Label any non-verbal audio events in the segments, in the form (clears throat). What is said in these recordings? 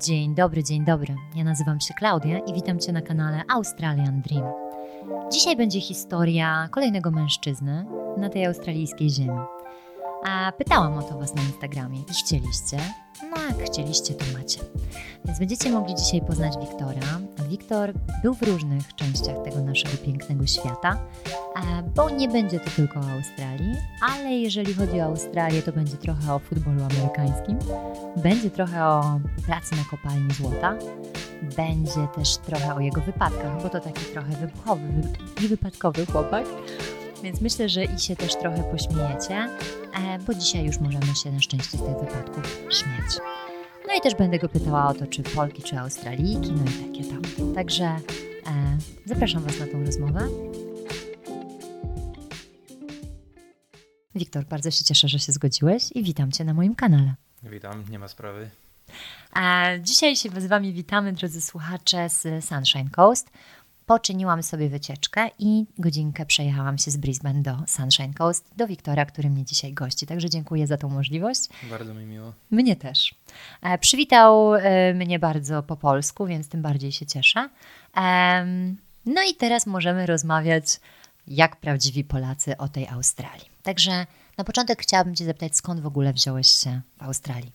Dzień dobry, dzień dobry. Ja nazywam się Klaudia i witam Cię na kanale Australian Dream. Dzisiaj będzie historia kolejnego mężczyzny na tej australijskiej ziemi. A pytałam o to Was na Instagramie i chcieliście. No jak chcieliście, to macie. Więc będziecie mogli dzisiaj poznać Wiktora. Wiktor był w różnych częściach tego naszego pięknego świata, bo nie będzie to tylko o Australii, ale jeżeli chodzi o Australię, to będzie trochę o futbolu amerykańskim, będzie trochę o pracy na kopalni złota, będzie też trochę o jego wypadkach, bo to taki trochę wybuchowy i wypadkowy chłopak. Więc myślę, że i się też trochę pośmiejecie, e, bo dzisiaj już możemy się na szczęście z tych wypadków śmiać. No i też będę go pytała o to, czy Polki, czy Australijki, no i takie tam. Także e, zapraszam Was na tą rozmowę. Wiktor, bardzo się cieszę, że się zgodziłeś i witam Cię na moim kanale. Witam, nie ma sprawy. A dzisiaj się z Wami witamy, drodzy słuchacze z Sunshine Coast. Poczyniłam sobie wycieczkę i godzinkę przejechałam się z Brisbane do Sunshine Coast, do Wiktora, który mnie dzisiaj gości. Także dziękuję za tą możliwość. Bardzo mi miło. Mnie też. E, przywitał e, mnie bardzo po polsku, więc tym bardziej się cieszę. E, no i teraz możemy rozmawiać jak prawdziwi Polacy o tej Australii. Także na początek chciałabym Cię zapytać, skąd w ogóle wziąłeś się w Australii?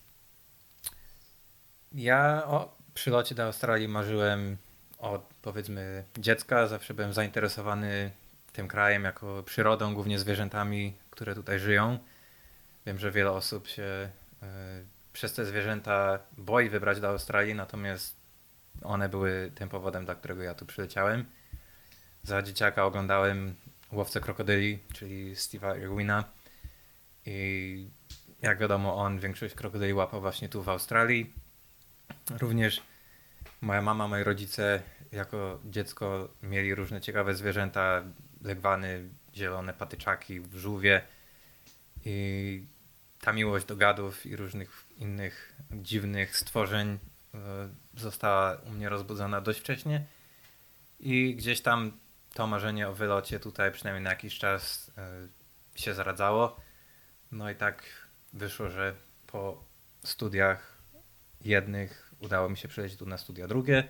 Ja o przylocie do Australii marzyłem od powiedzmy dziecka. Zawsze byłem zainteresowany tym krajem jako przyrodą, głównie zwierzętami, które tutaj żyją. Wiem, że wiele osób się y, przez te zwierzęta boi wybrać do Australii, natomiast one były tym powodem, dla którego ja tu przyleciałem. Za dzieciaka oglądałem Łowcę Krokodyli, czyli Steve'a Irwina. I jak wiadomo on większość krokodyli łapał właśnie tu w Australii. Również moja mama, moi rodzice jako dziecko mieli różne ciekawe zwierzęta, legwany, zielone patyczaki, żółwie. I ta miłość do gadów i różnych innych dziwnych stworzeń e, została u mnie rozbudzona dość wcześnie. I gdzieś tam to marzenie o wylocie tutaj przynajmniej na jakiś czas e, się zradzało. No i tak wyszło, że po studiach jednych udało mi się przejść tu na studia drugie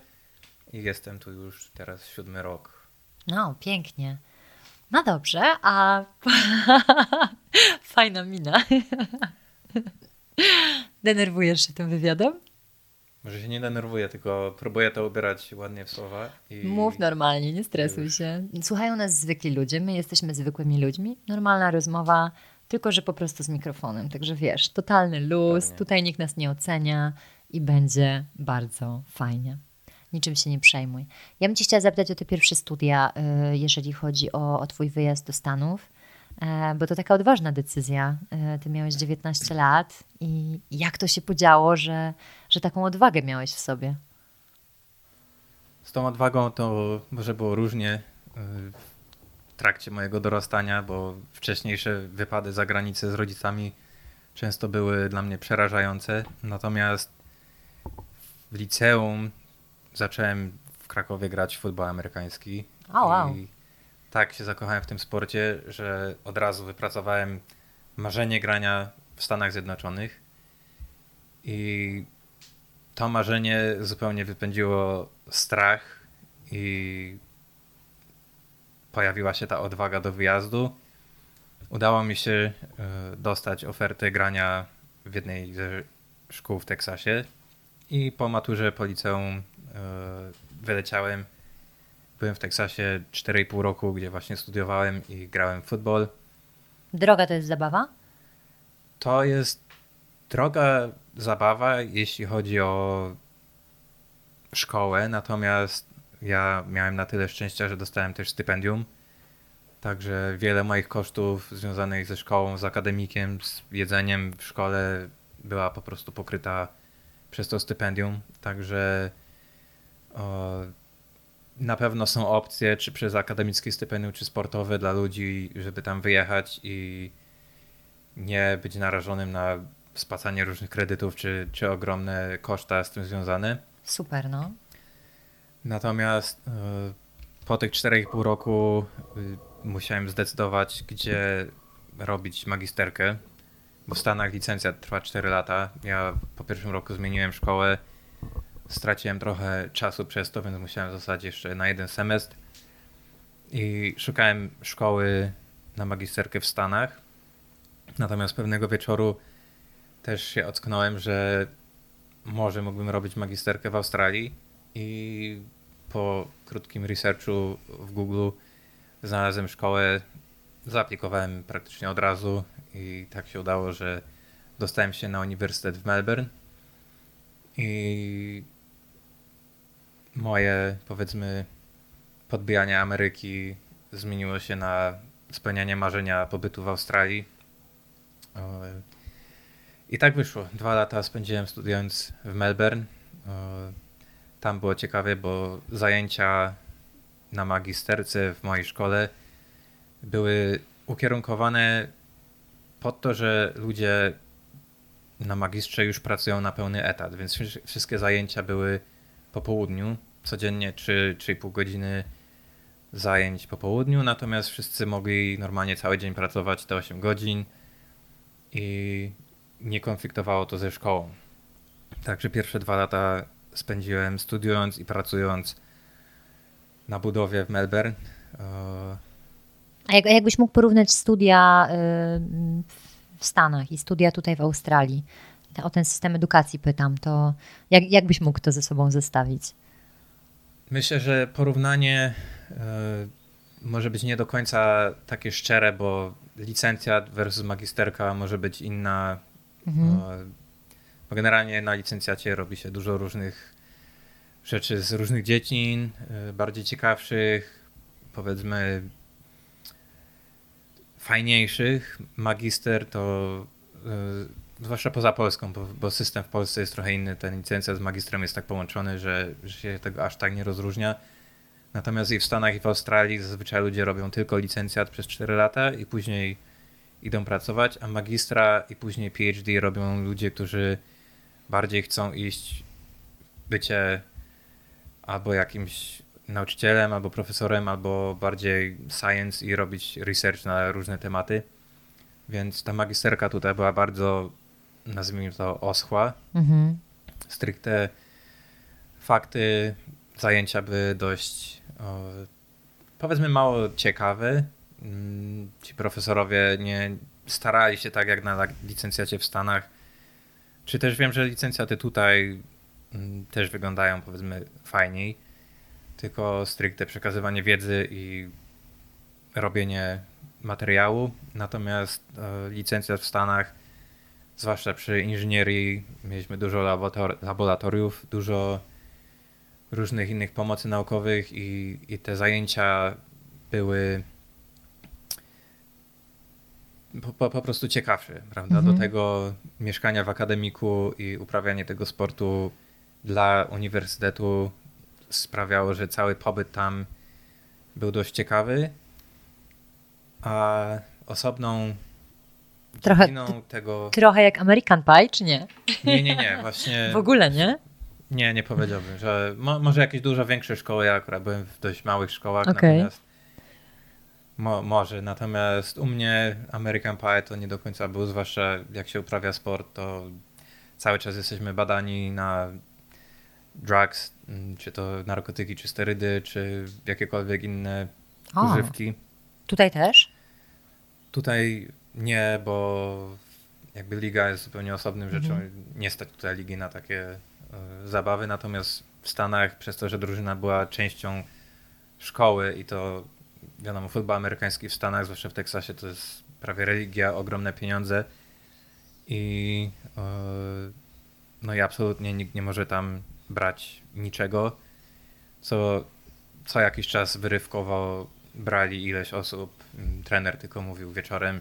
i jestem tu już teraz siódmy rok. No, pięknie. No dobrze, a (laughs) fajna mina. (laughs) Denerwujesz się tym wywiadem? Może się nie denerwuję, tylko próbuję to ubierać ładnie w słowa. I... Mów normalnie, nie stresuj się. Słuchają nas zwykli ludzie, my jesteśmy zwykłymi ludźmi. Normalna rozmowa, tylko że po prostu z mikrofonem. Także wiesz, totalny luz, Pewnie. tutaj nikt nas nie ocenia i będzie bardzo fajnie. Niczym się nie przejmuj. Ja bym Cię chciała zapytać o te pierwsze studia, y, jeżeli chodzi o, o Twój wyjazd do Stanów, e, bo to taka odważna decyzja. E, ty miałeś 19 lat i jak to się podziało, że, że taką odwagę miałeś w sobie? Z tą odwagą to może było różnie y, w trakcie mojego dorastania, bo wcześniejsze wypady za granicę z rodzicami często były dla mnie przerażające. Natomiast w liceum zacząłem w Krakowie grać w futbol amerykański. Oh, wow. I tak się zakochałem w tym sporcie, że od razu wypracowałem marzenie grania w Stanach Zjednoczonych. I to marzenie zupełnie wypędziło strach i pojawiła się ta odwaga do wyjazdu. Udało mi się e, dostać ofertę grania w jednej ze szkół w Teksasie i po maturze po liceum E, wyleciałem. Byłem w Teksasie 4,5 roku, gdzie właśnie studiowałem i grałem w futbol. Droga to jest zabawa? To jest droga zabawa, jeśli chodzi o szkołę, natomiast ja miałem na tyle szczęścia, że dostałem też stypendium. Także wiele moich kosztów związanych ze szkołą, z akademikiem, z jedzeniem w szkole była po prostu pokryta przez to stypendium. Także na pewno są opcje, czy przez akademickie stypendium, czy sportowe dla ludzi, żeby tam wyjechać i nie być narażonym na spłacanie różnych kredytów, czy, czy ogromne koszta z tym związane. Super, no. Natomiast e, po tych 4,5 roku e, musiałem zdecydować, gdzie robić magisterkę, bo w Stanach licencja trwa 4 lata. Ja po pierwszym roku zmieniłem szkołę, straciłem trochę czasu przez to, więc musiałem zostać jeszcze na jeden semestr. I szukałem szkoły na magisterkę w Stanach. Natomiast pewnego wieczoru też się ocknąłem, że może mógłbym robić magisterkę w Australii i po krótkim researchu w Google znalazłem szkołę, zaaplikowałem praktycznie od razu i tak się udało, że dostałem się na uniwersytet w Melbourne i moje powiedzmy podbijanie Ameryki zmieniło się na spełnianie marzenia pobytu w Australii. I tak wyszło. Dwa lata spędziłem studiując w Melbourne. Tam było ciekawie, bo zajęcia na magisterce w mojej szkole były ukierunkowane pod to, że ludzie na magistrze już pracują na pełny etat, więc wszystkie zajęcia były po południu, codziennie 3-3,5 godziny zajęć po południu, natomiast wszyscy mogli normalnie cały dzień pracować te 8 godzin i nie konfliktowało to ze szkołą. Także pierwsze dwa lata spędziłem studiując i pracując na budowie w Melbourne. A jak, jakbyś mógł porównać studia w Stanach i studia tutaj w Australii, o ten system edukacji pytam, to jak, jak byś mógł to ze sobą zestawić? Myślę, że porównanie e, może być nie do końca takie szczere, bo licencjat versus magisterka może być inna. Mhm. Bo generalnie na licencjacie robi się dużo różnych rzeczy z różnych dziedzin, e, bardziej ciekawszych, powiedzmy fajniejszych. Magister to e, zwłaszcza poza Polską, bo, bo, system w Polsce jest trochę inny. Ten licencja z magistrem jest tak połączony, że, że się tego aż tak nie rozróżnia. Natomiast i w Stanach, i w Australii zazwyczaj ludzie robią tylko licencjat przez 4 lata i później idą pracować, a magistra i później PhD robią ludzie, którzy bardziej chcą iść bycie albo jakimś nauczycielem, albo profesorem, albo bardziej science i robić research na różne tematy. Więc ta magisterka tutaj była bardzo, nazwijmy to, oschła. Mhm. Stricte fakty, zajęcia były dość, o, powiedzmy, mało ciekawe. Ci profesorowie nie starali się tak jak na licencjacie w Stanach. Czy też wiem, że licencjaty tutaj mm, też wyglądają, powiedzmy, fajniej tylko stricte przekazywanie wiedzy i robienie materiału. Natomiast e, licencja w Stanach, zwłaszcza przy inżynierii, mieliśmy dużo laboratoriów, dużo różnych innych pomocy naukowych i, i te zajęcia były po, po, prostu ciekawsze, prawda? Mhm. Do tego mieszkania w akademiku i uprawianie tego sportu dla uniwersytetu sprawiało, że cały pobyt tam był dość ciekawy. A osobną trochę, tego. Trochę jak American Pie, czy nie? Nie, nie, nie, właśnie. (laughs) w ogóle nie? Nie, nie powiedziałbym, że mo, może jakieś dużo większe szkoły, ja akurat byłem w dość małych szkołach, okay. natomiast mo, może, natomiast u mnie American Pie to nie do końca był, zwłaszcza jak się uprawia sport, to cały czas jesteśmy badani na drugs, mm, czy to narkotyki, czy sterydy, czy jakiekolwiek inne o, używki. Tutaj też? Tutaj nie, bo jakby liga jest zupełnie osobnym mhm. rzeczą. Nie stać tutaj ligi na takie y, zabawy, natomiast w Stanach, przez to, że drużyna była częścią szkoły i to wiadomo, futbol amerykański w Stanach, zwłaszcza w Teksasie, to jest prawie religia, ogromne pieniądze i y, no i absolutnie nikt nie może tam brać niczego, co co jakiś czas wyrywkowo brali ileś osób. Mm, trener tylko mówił wieczorem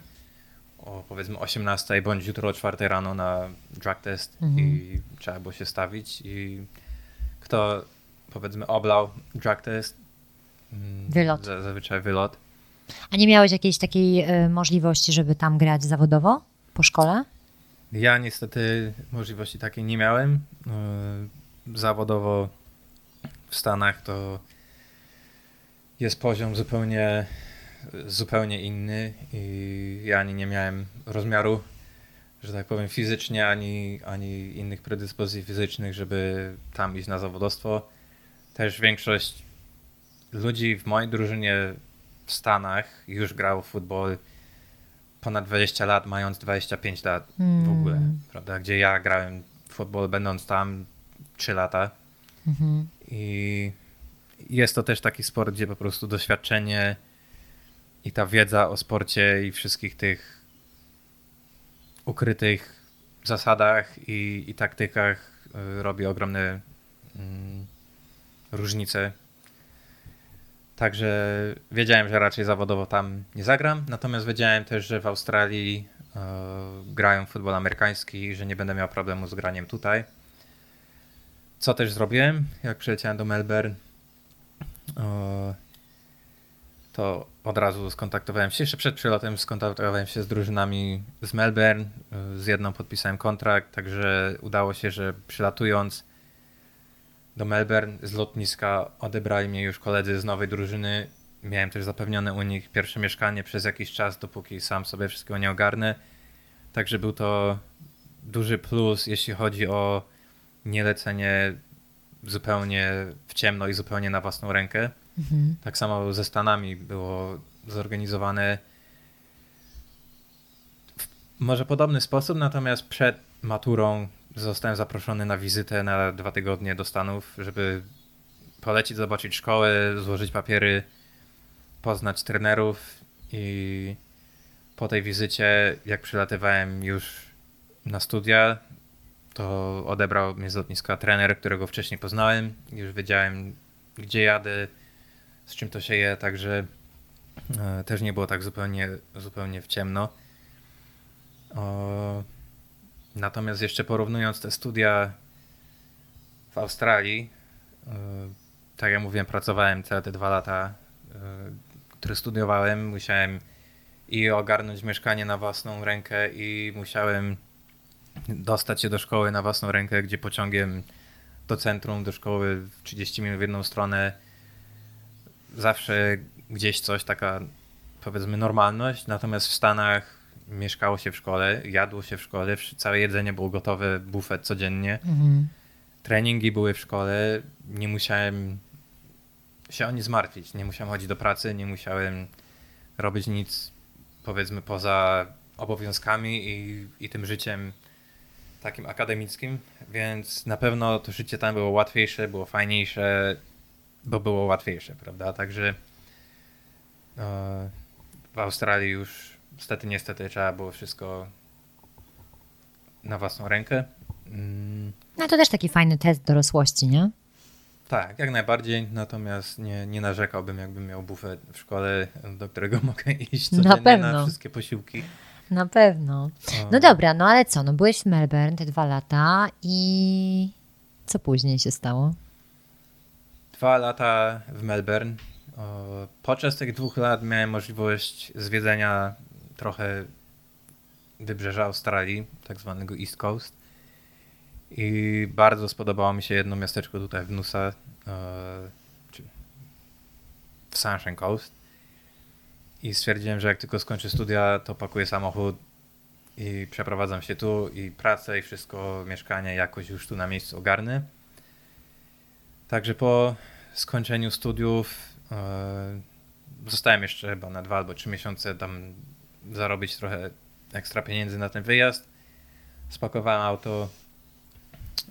o powiedzmy 18 bądź jutro o 4 rano na drug test mhm. i trzeba było się stawić i kto powiedzmy oblał drug test wylot. zazwyczaj wylot. A nie miałeś jakiejś takiej y, możliwości, żeby tam grać zawodowo po szkole? Ja niestety możliwości takiej nie miałem. Y, zawodowo w Stanach to jest poziom zupełnie, zupełnie inny i ja ani nie miałem rozmiaru, że tak powiem, fizycznie, ani, ani innych predyspozycji fizycznych, żeby tam iść na zawodowstwo. Też większość ludzi w mojej drużynie w Stanach już grało w futbol ponad 20 lat, mając 25 lat w ogóle, Mm. prawda? Gdzie ja grałem w futbol będąc tam 3 lata. Mhm. I jest to też taki sport, gdzie po prostu doświadczenie i ta wiedza o sporcie i wszystkich tych ukrytych zasadach i, i taktykach y, robi ogromne mm, różnice. Także wiedziałem, że raczej zawodowo tam nie zagram, natomiast wiedziałem też, że w Australii e, grają futbol amerykański i że nie będę miał problemu z graniem tutaj. Co też zrobiłem, jak przyleciałem do Melbourne, e, to od razu skontaktowałem się, jeszcze przed przylotem skontaktowałem się z drużynami z Melbourne, e, z jedną podpisałem kontrakt, także udało się, że przylatując do Melbourne z lotniska odebrali mnie już koledzy z nowej drużyny. Miałem też zapewnione u nich pierwsze mieszkanie przez jakiś czas, dopóki sam sobie wszystkiego nie ogarnę. Także był to duży plus, jeśli chodzi o nielecenie zupełnie w ciemno i zupełnie na własną rękę. Mhm. Tak samo ze Stanami było zorganizowane w może podobny sposób, natomiast przed maturą zostałem zaproszony na wizytę na dwa tygodnie do Stanów, żeby polecić, zobaczyć szkołę, złożyć papiery, poznać trenerów i po tej wizycie, jak przylatywałem już na studia, to odebrał mnie z lotniska trener, którego wcześniej poznałem. Już wiedziałem, gdzie jadę, z czym to się je, także e, też nie było tak zupełnie, zupełnie w ciemno. Natomiast jeszcze porównując te studia w Australii, e, tak jak mówiłem, pracowałem całe te dwa lata, e, które studiowałem. Musiałem i ogarnąć mieszkanie na własną rękę i musiałem dostać się do szkoły na własną rękę, gdzie pociągiem do centrum, do szkoły w 30 minut w jedną stronę. Zawsze gdzieś coś, taka powiedzmy normalność, natomiast w Stanach mieszkało się w szkole, jadło się w szkole, całe jedzenie było gotowe, bufet codziennie. Mhm. Treningi były w szkole, nie musiałem się o nic zmartwić, nie musiałem chodzić do pracy, nie musiałem robić nic powiedzmy poza obowiązkami i, i tym życiem takim akademickim, więc na pewno to życie tam było łatwiejsze, było fajniejsze, bo było łatwiejsze, prawda? Także e, w Australii już niestety, niestety trzeba było wszystko na własną rękę. Mm, No to też taki fajny test dorosłości, nie? tak, jak najbardziej, natomiast nie, nie narzekałbym, jakbym miał bufet w szkole, do którego (laughs) mogę iść Na codziennie na, pewno. wszystkie posiłki. Na pewno. No dobra, no ale co? No byłeś w Melbourne te dwa lata i co później się stało? Dwa lata w Melbourne. Podczas tych dwóch lat miałem możliwość zwiedzenia trochę wybrzeża Australii, tak zwanego East Coast. I bardzo spodobało mi się jedno miasteczko tutaj w Nusa, e, w Sunshine Coast. I stwierdziłem, że jak tylko skończę studia, to pakuję samochód i przeprowadzam się tu i pracę i wszystko, mieszkanie jakoś już tu na miejscu ogarnę. Także po skończeniu studiów e, zostałem jeszcze chyba na dwa albo trzy miesiące tam zarobić trochę ekstra pieniędzy na ten wyjazd. Spakowałem auto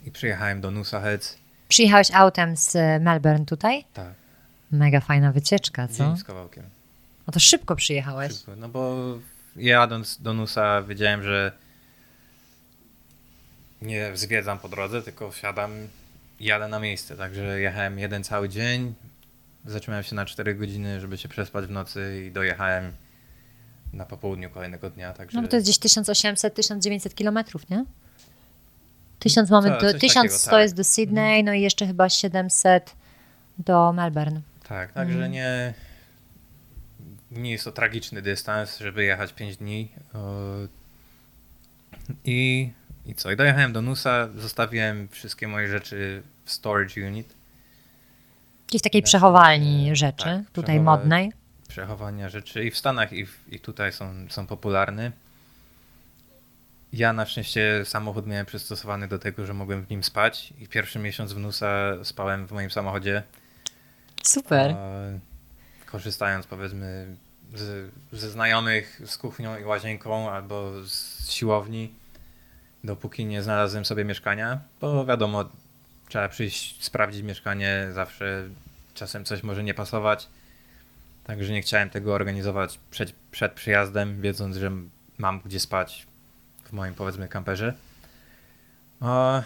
i przyjechałem do Nusa Heads. Przyjechałeś autem z Melbourne tutaj? Tak, Mega fajna wycieczka, co? dzień z kawałkiem. No to szybko przyjechałeś. Szybko. No bo jadąc do Nusa wiedziałem, że nie zwiedzam po drodze, tylko wsiadam i jadę na miejsce. Także jechałem jeden cały dzień. Zatrzymałem się na 4 godziny, żeby się przespać w nocy i dojechałem na popołudniu kolejnego dnia. Także No to jest gdzieś 1800-1900 kilometrów, nie? 1000 mamy Co- do, coś 1000 takiego, tak. jest do Sydney, no i jeszcze chyba 700 do Melbourne. Tak, także Mhm. nie, nie jest to tragiczny dystans, żeby jechać 5 dni. I, I co? I dojechałem do Nusa, zostawiłem wszystkie moje rzeczy w storage unit. Jakiejś takiej przechowalni e, rzeczy, tak, tutaj przechowa- modnej. Przechowania rzeczy i w Stanach, i, w, i tutaj są, są popularne. Ja na szczęście samochód miałem przystosowany do tego, że mogłem w nim spać i pierwszy miesiąc wnusa spałem w moim samochodzie. Super. E, korzystając powiedzmy z, ze znajomych z kuchnią i łazienką albo z siłowni, dopóki nie znalazłem sobie mieszkania, bo wiadomo, trzeba przyjść, sprawdzić mieszkanie, zawsze czasem coś może nie pasować. Także nie chciałem tego organizować przed, przed przyjazdem, wiedząc, że mam gdzie spać w moim powiedzmy kamperze. O,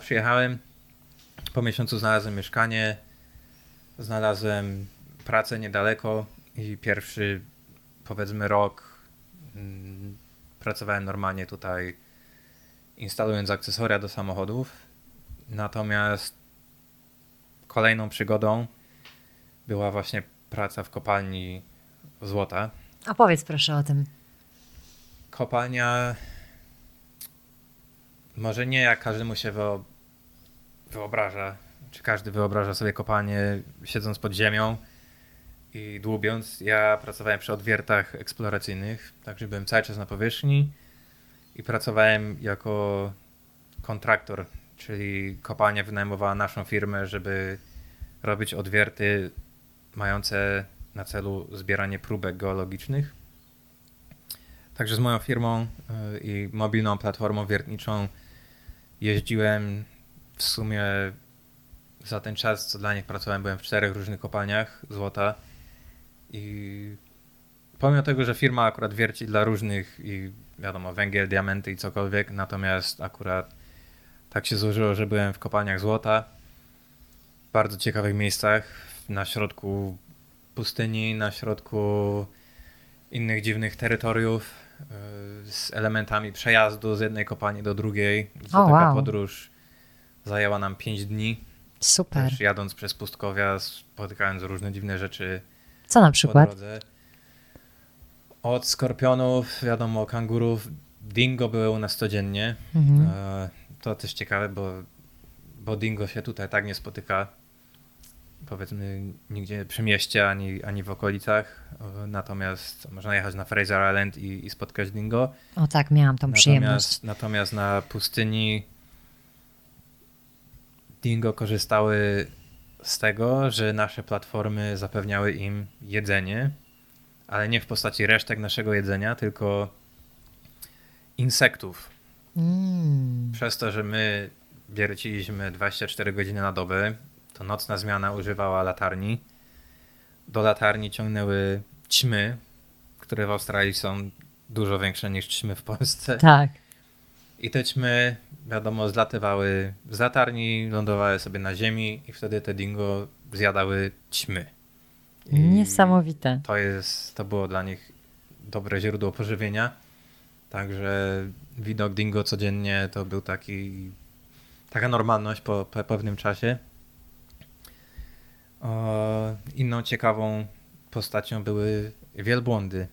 przyjechałem, po miesiącu znalazłem mieszkanie, znalazłem pracę niedaleko i pierwszy powiedzmy rok mm, pracowałem normalnie tutaj instalując akcesoria do samochodów. Natomiast kolejną przygodą była właśnie praca w kopalni złota. A powiedz proszę o tym. Kopalnia może nie jak każdemu się wyo- wyobraża, czy każdy wyobraża sobie kopalnię siedząc pod ziemią i dłubiąc. Ja pracowałem przy odwiertach eksploracyjnych, także byłem cały czas na powierzchni i pracowałem jako kontraktor, czyli kopalnia wynajmowała naszą firmę, żeby robić odwierty mające na celu zbieranie próbek geologicznych. Także z moją firmą y, i mobilną platformą wiertniczą jeździłem w sumie za ten czas, co dla nich pracowałem, byłem w czterech różnych kopalniach złota i pomimo tego, że firma akurat wierci dla różnych i wiadomo, węgiel, diamenty i cokolwiek, natomiast akurat tak się złożyło, że byłem w kopalniach złota, w bardzo ciekawych miejscach, na środku pustyni, na środku innych dziwnych terytoriów, yy, z elementami przejazdu z jednej kopalni do drugiej. To O, taka wow. podróż zajęła nam 5 dni. Super. Też jadąc przez pustkowia, spotykając różne dziwne rzeczy Co na przykład? Od skorpionów, wiadomo, kangurów, dingo były u nas codziennie. Mhm. E, To też ciekawe, bo, bo dingo się tutaj tak nie spotyka. Powiedzmy nigdzie przy mieście ani, ani w okolicach. Natomiast można jechać na Fraser Island i, i spotkać dingo. O tak, miałam tą przyjemność. Natomiast, natomiast na pustyni dingo korzystały z tego, że nasze platformy zapewniały im jedzenie, ale nie w postaci resztek naszego jedzenia, tylko insektów. Mm. Przez to, że my wierciliśmy 24 godziny na dobę, to nocna zmiana używała latarni. Do latarni ciągnęły ćmy, które w Australii są dużo większe niż ćmy w Polsce. Tak. I te ćmy, wiadomo, zlatywały z latarni, lądowały sobie na ziemi i wtedy te dingo zjadały ćmy. I Niesamowite. To, jest, to było dla nich dobre źródło pożywienia. Także widok dingo codziennie to był taki, taka normalność po, po pewnym czasie. Inną ciekawą postacią były wielbłądy.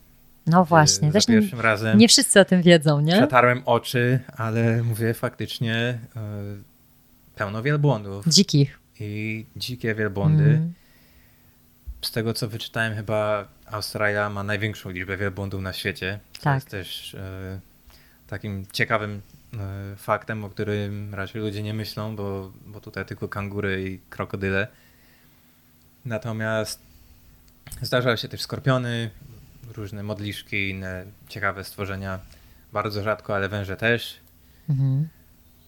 No właśnie. Za Też nie, pierwszym razem nie wszyscy o tym wiedzą, nie? przetarłem oczy, ale mówię faktycznie e, pełno wielbłądów Dzikich. i dzikie wielbłądy. Mm. Z tego co wyczytałem, chyba Australia ma największą liczbę wielbłądów na świecie. To Tak. jest też e, takim ciekawym e, faktem, o którym raczej ludzie nie myślą, bo, bo tutaj tylko kangury i krokodyle. Natomiast zdarzały się też skorpiony, różne modliszki, inne ciekawe stworzenia. Bardzo rzadko, ale węże też. Mhm.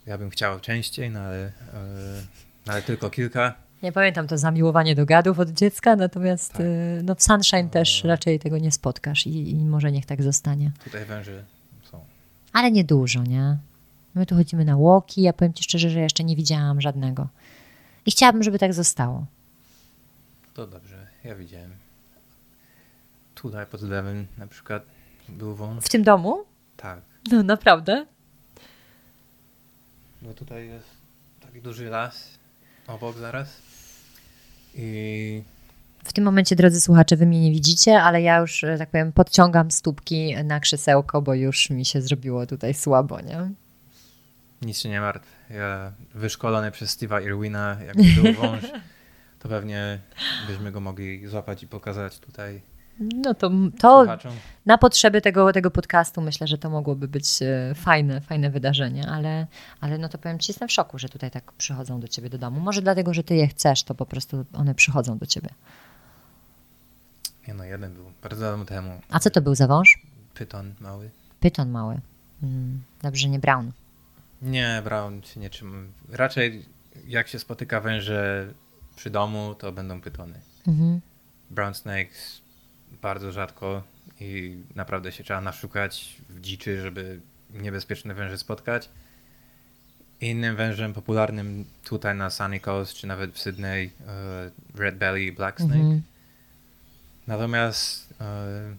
Ja bym chciał częściej, no ale, no ale tylko kilka. Nie pamiętam to zamiłowanie do gadów od dziecka, natomiast Tak. y, no, w Sunshine też O. raczej tego nie spotkasz i, i może niech tak zostanie. Tutaj węże są. Ale nie dużo, nie? My tu chodzimy na łoki, ja powiem Ci szczerze, że jeszcze nie widziałam żadnego. I chciałabym, żeby tak zostało. To dobrze, ja widziałem. Tutaj pod lewym na przykład był wąż. W tym domu? Tak, No naprawdę? bo tutaj jest taki duży las obok zaraz. I W tym momencie, drodzy słuchacze, wy mnie nie widzicie, ale ja już, że tak powiem, podciągam stópki na krzesełko, bo już mi się zrobiło tutaj słabo, nie? nic się nie martw. Ja wyszkolony przez Steve'a Irwina, jakby był wąż, (laughs) to pewnie byśmy go mogli złapać i pokazać tutaj No to, to słuchaczom. na potrzeby tego, tego podcastu myślę, że to mogłoby być e, fajne, fajne wydarzenie, ale, ale no to powiem Ci, jestem w szoku, że tutaj tak przychodzą do Ciebie do domu. Może dlatego, że Ty je chcesz, to po prostu one przychodzą do Ciebie. Nie no, jeden był bardzo dawno temu. A co to był za wąż? Pyton mały. Pyton mały. Mm, dobrze, nie brown. Nie, Brown się nie trzymam. Raczej jak się spotyka węże przy domu, to będą pytony. Mhm. Brown snakes bardzo rzadko i naprawdę się trzeba naszukać w dziczy, żeby niebezpieczne węże spotkać. Innym wężem popularnym tutaj na Sunny Coast, czy nawet w Sydney, e, Red Belly Black Snake. Mhm. Natomiast e,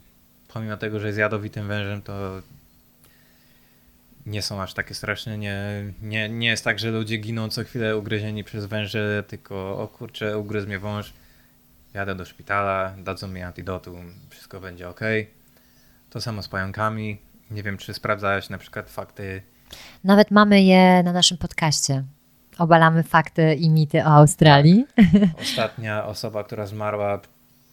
pomimo tego, że jest jadowitym wężem, to nie są aż takie straszne. Nie, nie, nie jest tak, że ludzie giną co chwilę ugryzieni przez węże, tylko o kurczę, ugryzł mnie wąż, jadę do szpitala, dadzą mi antidotum, wszystko będzie ok. To samo z pająkami. Nie wiem, czy sprawdzałeś na przykład fakty. Nawet mamy je na naszym podcaście. Obalamy fakty i mity o Australii. Ostatnia osoba, która zmarła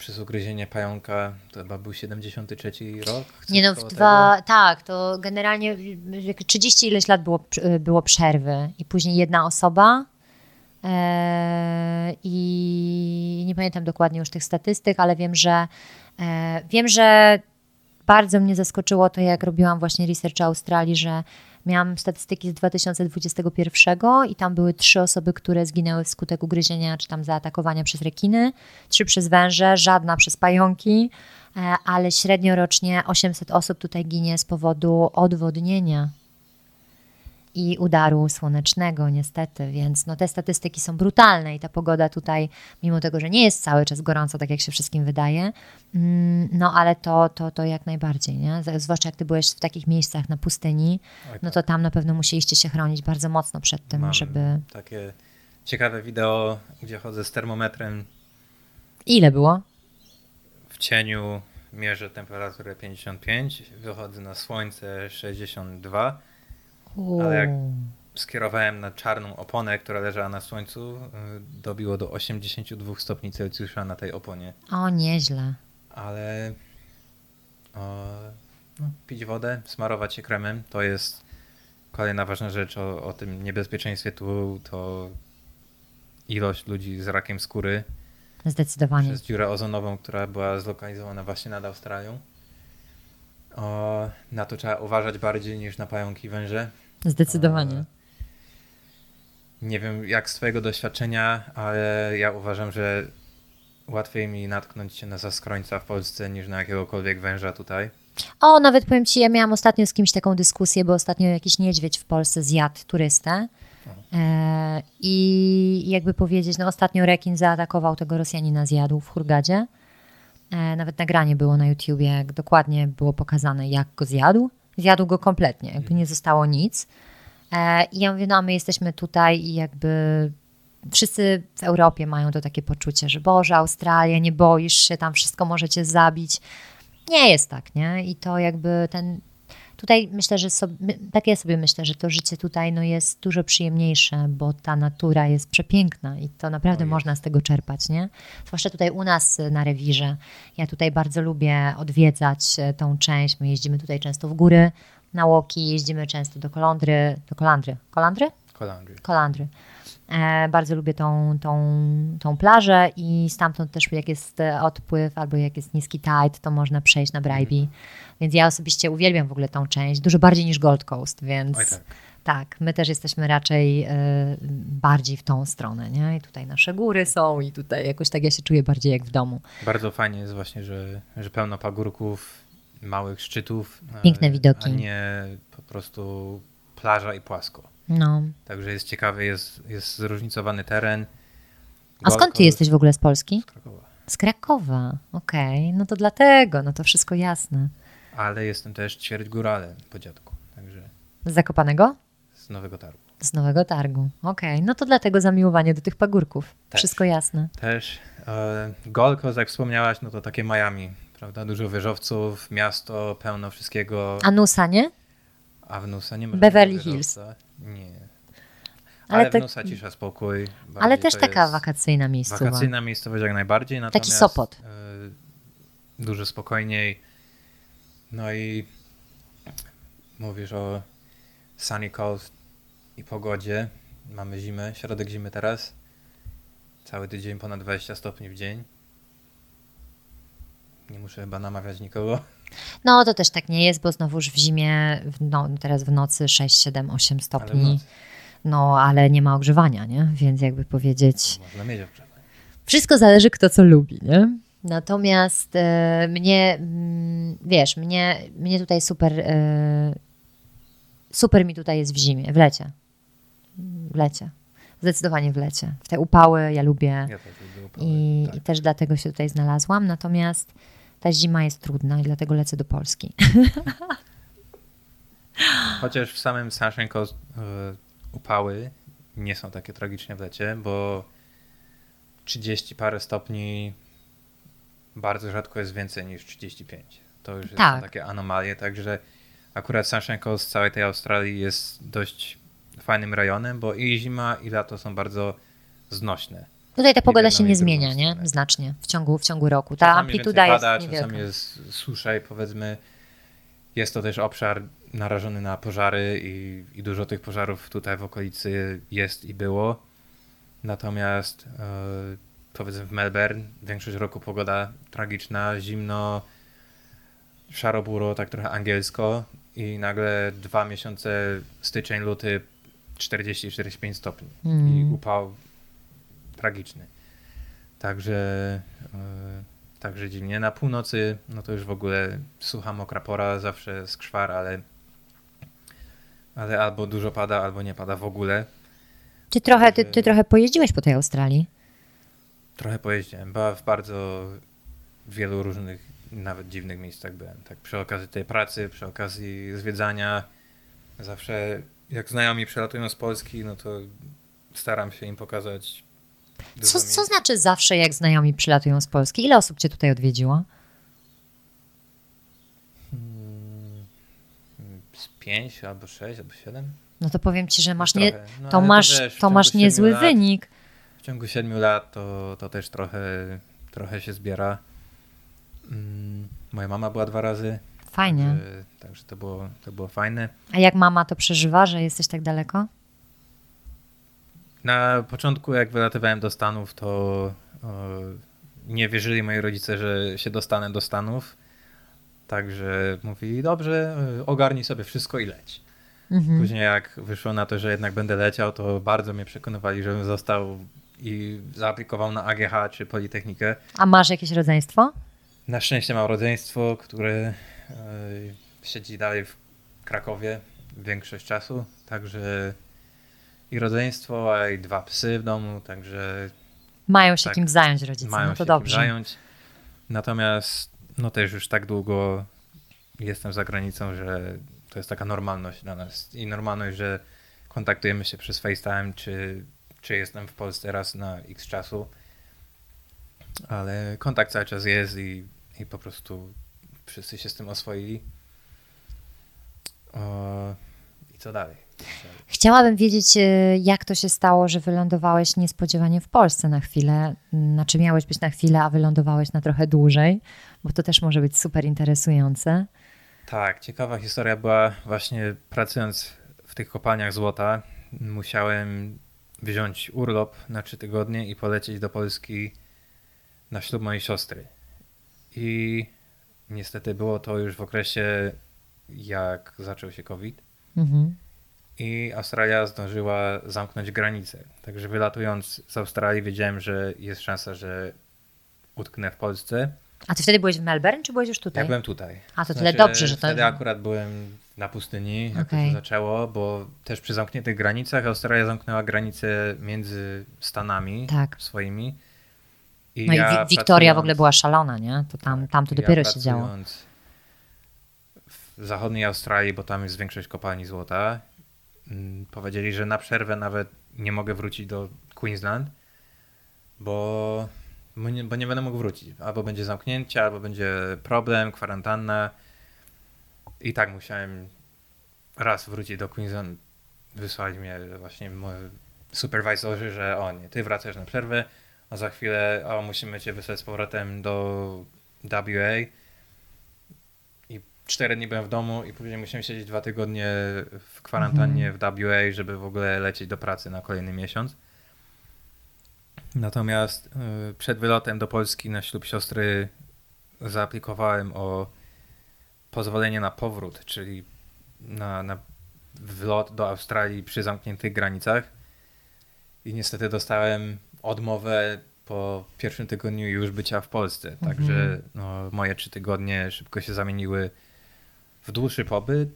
przez ugryzienie pająka, to chyba był 73 rok. Nie no, dwa, tak, to generalnie jak 30 ileś lat było, było przerwy i później jedna osoba e, i nie pamiętam dokładnie już tych statystyk, ale wiem, że e, wiem, że bardzo mnie zaskoczyło to, jak robiłam właśnie research Australii, że miałam statystyki z 2021 i tam były trzy osoby, które zginęły wskutek ugryzienia czy tam zaatakowania przez rekiny, trzy przez węże, żadna przez pająki, e, ale średnio rocznie 800 osób tutaj ginie z powodu odwodnienia i udaru słonecznego, niestety, więc no te statystyki są brutalne i ta pogoda tutaj, mimo tego, że nie jest cały czas gorąco, tak jak się wszystkim wydaje, mm, no ale to, to, to jak najbardziej, nie? Zwłaszcza jak ty byłeś w takich miejscach na pustyni, no tak. to tam na pewno musieliście się chronić bardzo mocno przed tym, Mam żeby... takie ciekawe wideo, gdzie chodzę z termometrem Ile było? w cieniu, mierzę temperaturę 55, wychodzę na słońce 62, Ale jak- skierowałem na czarną oponę, która leżała na słońcu, y, dobiło do 82 stopni Celsjusza na tej oponie. O, nieźle. Ale o, no, pić wodę, smarować się kremem, to jest kolejna ważna rzecz o, o tym niebezpieczeństwie tu, to ilość ludzi z rakiem skóry Zdecydowanie. przez dziurę ozonową, która była zlokalizowana właśnie nad Australią. O, na to trzeba uważać bardziej niż na pająki i węże. Zdecydowanie. Nie wiem jak z Twojego doświadczenia, ale ja uważam, że łatwiej mi natknąć się na zaskrońca w Polsce niż na jakiegokolwiek węża tutaj. O, nawet powiem Ci, ja miałam ostatnio z kimś taką dyskusję, bo ostatnio jakiś niedźwiedź w Polsce zjadł turystę. E, I jakby powiedzieć, no ostatnio rekin zaatakował tego Rosjanina, zjadł w Hurgadzie. E, nawet nagranie było na YouTubie, jak dokładnie było pokazane, jak go zjadł. Zjadł go kompletnie, jakby nie zostało nic. E, I ja mówię, no a my jesteśmy tutaj i jakby wszyscy w Europie mają to takie poczucie, że Boże, Australia, nie boisz się, tam wszystko możecie zabić. Nie jest tak, nie? I to jakby ten. Tutaj myślę, że sobie, tak ja sobie myślę, że to życie tutaj no, jest dużo przyjemniejsze, bo ta natura jest przepiękna i to naprawdę można z tego czerpać, nie? Zwłaszcza tutaj u nas y, na rewirze. Ja tutaj bardzo lubię odwiedzać e, tą część. My jeździmy tutaj często w góry, na łoki, jeździmy często do Kolądry, do Kolandry. Kolandry? Kolandry. Kolandry. E, bardzo lubię tą, tą, tą plażę i stamtąd też jak jest e, odpływ albo jak jest niski tide, to można przejść na Bribie. Więc ja osobiście uwielbiam w ogóle tą część, dużo bardziej niż Gold Coast, więc tak. tak, my też jesteśmy raczej e, bardziej w tą stronę, nie? I tutaj nasze góry są i tutaj jakoś tak ja się czuję bardziej jak w domu. Bardzo fajnie jest właśnie, że, że pełno pagórków, małych szczytów. Piękne widoki. A nie po prostu plaża i płasko. No. Także jest ciekawy, jest, jest zróżnicowany teren. A skąd ty jesteś w ogóle z Polski? Coast, Krakowa. Z Krakowa, okej, no to dlatego, no to wszystko jasne. Ale jestem też ćwierć góralem po dziadku. Także Z Zakopanego? z Nowego Targu. Z Nowego Targu. Okej, no to dlatego zamiłowanie do tych pagórków. Też. Wszystko jasne. Też e, Gold Coast, jak wspomniałaś, no to takie Miami, prawda? Dużo wieżowców, miasto, pełno wszystkiego. A Nusa, nie? A w Nusa nie ma Beverly Hills. wieżowca. Nie. Ale Ale, w cisza, spokój. Ale Bardziej też to taka wakacyjna miejscowa. Wakacyjna miejscowość jak najbardziej. Natomiast, Sopot. e, dużo spokojniej. No i mówisz o sunny coast i pogodzie. Mamy zimę, środek zimy teraz. Cały tydzień ponad 20 stopni w dzień. Nie muszę chyba namawiać nikogo. No to też tak nie jest, bo znowuż w zimie, no, teraz w nocy 6, 7, 8 Ale w stopni. nocy No ale nie ma ogrzewania, nie? Więc jakby powiedzieć, można mieć ogrzewanie. wszystko zależy kto co lubi, nie? Natomiast e, mnie, mm, wiesz, mnie, mnie tutaj super, e, super mi tutaj jest w zimie, w lecie. W lecie. Zdecydowanie w lecie. W te upały ja lubię. Ja lubię upały, I, tak. I też dlatego się tutaj znalazłam. Natomiast ta zima jest trudna i dlatego lecę do Polski. (laughs) Chociaż w samym Coast e, upały nie są takie tragicznie w lecie, bo 30 parę stopni bardzo rzadko jest więcej niż 35. To już Tak. takie anomalie, także akurat Coast z całej tej Australii jest dość fajnym rejonem, bo i zima i lato są bardzo znośne. Tutaj ta pogoda się nie zmienia, nie? Znacznie w ciągu, w ciągu roku. Ta Czasami amplituda jest pada, niewielka. czasami jest susza i powiedzmy jest to też obszar narażony na pożary i, i dużo tych pożarów tutaj w okolicy jest i było. Natomiast e, powiedzmy w Melbourne większość roku pogoda tragiczna, zimno, szaro-buro, tak trochę angielsko i nagle dwa miesiące styczeń, luty 40-45 stopni i Mm. upał tragiczny. Także, e, także dziwnie. Na północy, no to już w ogóle sucha, mokra pora, zawsze skwar, ale, ale albo dużo pada, albo nie pada w ogóle. Ty trochę, ty, ty trochę pojeździłeś po tej Australii. Trochę pojeździłem, bo w bardzo wielu różnych, nawet dziwnych miejscach byłem. Tak przy okazji tej pracy, przy okazji zwiedzania. Zawsze jak znajomi przelatują z Polski, no to staram się im pokazać Co, co znaczy zawsze, jak znajomi przylatują z Polski? Ile osób cię tutaj odwiedziło? Mm, Z pięć albo sześć albo siedem. No to powiem ci, że masz nie. No, to masz, wiesz, w to masz niezły lat- wynik. W ciągu siedmiu lat to, to też trochę, trochę się zbiera. Mm, Moja mama była dwa razy. Fajnie. Także, także to, było, to było fajne. A jak mama to przeżywa, że jesteś tak daleko? Na początku, jak wylatywałem do Stanów, to o, nie wierzyli moi rodzice, że się dostanę do Stanów. Także mówili, dobrze, ogarnij sobie wszystko i leć. Mhm. Później jak wyszło na to, że jednak będę leciał, to bardzo mnie przekonywali, żebym został i zaaplikował na AGH czy Politechnikę. A masz jakieś rodzeństwo? Na szczęście mam rodzeństwo, które siedzi dalej w Krakowie większość czasu, także i rodzeństwo, a i dwa psy w domu, także Mają się Tak. kim zająć rodzice, mają no to się dobrze. zająć. Natomiast no też już tak długo jestem za granicą, że to jest taka normalność dla nas i normalność, że kontaktujemy się przez FaceTime, czy, czy jestem w Polsce raz na x czasu, ale kontakt cały czas jest i, i po prostu wszyscy się z tym oswoili. O, I co dalej? Chciałabym wiedzieć, e, jak to się stało, że wylądowałeś niespodziewanie w Polsce na chwilę. Znaczy, miałeś być na chwilę, a wylądowałeś na trochę dłużej, bo to też może być super interesujące. Tak, ciekawa historia była właśnie pracując w tych kopalniach złota. Musiałem wziąć urlop na trzy tygodnie i polecieć do Polski na ślub mojej siostry. I niestety było to już w okresie, jak zaczął się COVID. Mhm. I Australia zdążyła zamknąć granice. Także wylatując z Australii wiedziałem, że jest szansa, że utknę w Polsce. A ty wtedy byłeś w Melbourne, czy byłeś już tutaj? Ja byłem tutaj. A to tyle dobrze, że to- Wtedy akurat byłem na pustyni, jak to Okej. się zaczęło, bo też przy zamkniętych granicach Australia zamknęła granice między Stanami Tak. swoimi. I No i ja Wi- Wiktoria w ogóle była szalona, nie? To tam, tam to ja dopiero się działo. W zachodniej Australii, bo tam jest większość kopalni złota, mm, powiedzieli, że na przerwę nawet nie mogę wrócić do Queensland, bo, bo, nie, bo nie będę mógł wrócić. Albo będzie zamknięcie, albo będzie problem, kwarantanna. I tak musiałem raz wrócić do Queensland. Wysłali mnie właśnie moi że o nie, ty wracasz na przerwę, a za chwilę o, musimy cię wysłać z powrotem do, WA i cztery dni byłem w domu i później musiałem siedzieć dwa tygodnie w kwarantannie w WA, żeby w ogóle lecieć do pracy na kolejny miesiąc. Natomiast y, przed wylotem do Polski na ślub siostry zaaplikowałem o pozwolenie na powrót, czyli na, na wlot do Australii przy zamkniętych granicach. I niestety dostałem odmowę po pierwszym tygodniu już bycia w Polsce. Mhm. Także no, moje trzy tygodnie szybko się zamieniły w dłuższy pobyt.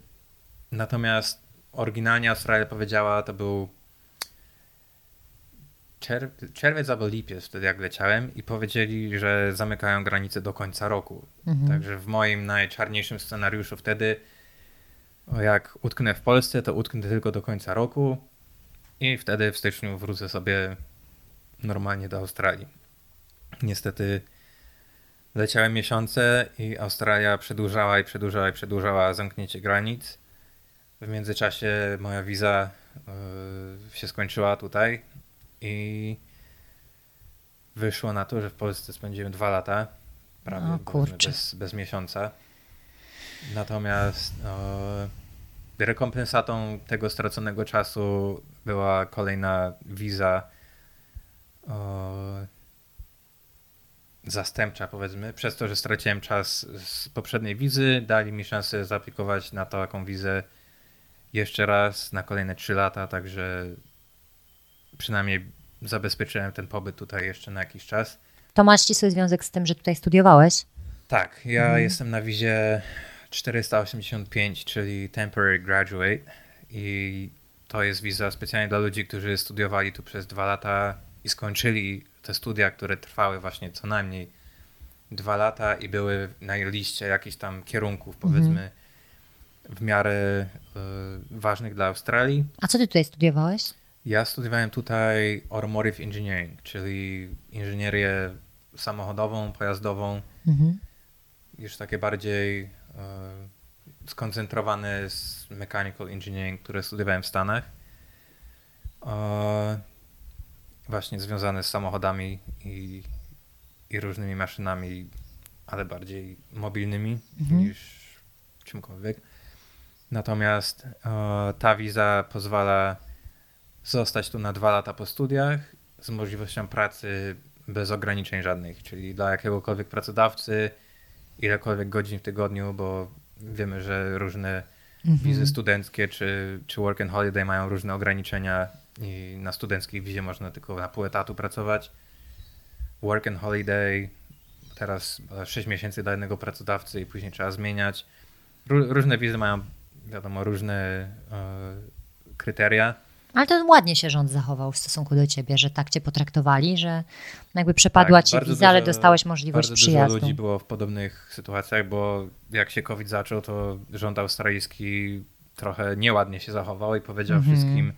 Natomiast oryginalnie Australia powiedziała, to był czerw- czerwiec albo lipiec wtedy jak leciałem i powiedzieli, że zamykają granice do końca roku. Mhm. Także w moim najczarniejszym scenariuszu wtedy, jak utknę w Polsce, to utknę tylko do końca roku i wtedy w styczniu wrócę sobie normalnie do Australii. Niestety leciałem miesiące i Australia przedłużała i przedłużała i przedłużała zamknięcie granic. W międzyczasie moja wiza yy, się skończyła tutaj i wyszło na to, że w Polsce spędziłem dwa lata, prawie O powiedzmy kurczę. bez, bez miesiąca. Natomiast rekompensatą tego straconego czasu była kolejna wiza zastępcza, powiedzmy. Przez to, że straciłem czas z poprzedniej wizy, dali mi szansę zaaplikować na taką wizę jeszcze raz na kolejne 3 lata, także przynajmniej zabezpieczyłem ten pobyt tutaj jeszcze na jakiś czas. To ma ścisły związek z tym, że tutaj studiowałeś? Tak, ja Mhm. jestem na wizie 485, czyli Temporary Graduate i to jest wiza specjalnie dla ludzi, którzy studiowali tu przez dwa lata i skończyli te studia, które trwały właśnie co najmniej dwa lata i były na liście jakichś tam kierunków, powiedzmy, w miarę y, ważnych dla Australii. A co ty tutaj studiowałeś? Ja studiowałem tutaj Automotive Engineering, czyli inżynierię samochodową, pojazdową, Mhm. już takie bardziej e, skoncentrowane z mechanical engineering, które studiowałem w Stanach. E, właśnie związane z samochodami i, i różnymi maszynami, ale bardziej mobilnymi Mhm. niż czymkolwiek. Natomiast e, ta wiza pozwala zostać tu na dwa lata po studiach z możliwością pracy bez ograniczeń żadnych, czyli dla jakiegokolwiek pracodawcy ilekolwiek godzin w tygodniu, bo wiemy, że różne wizy studenckie czy, czy work and holiday mają różne ograniczenia i na studenckiej wizie można tylko na pół etatu pracować. Work and holiday teraz 6 miesięcy dla jednego pracodawcy i później trzeba zmieniać. Ró- różne wizy mają, wiadomo, różne e, kryteria. Ale to ładnie się rząd zachował w stosunku do ciebie, że tak cię potraktowali, że jakby przepadła Tak, ci wiza, ale dużo- dostałeś możliwość Bardzo przyjazdu. dużo ludzi było w podobnych sytuacjach, bo jak się COVID zaczął, to rząd australijski trochę nieładnie się zachował i powiedział Mhm. wszystkim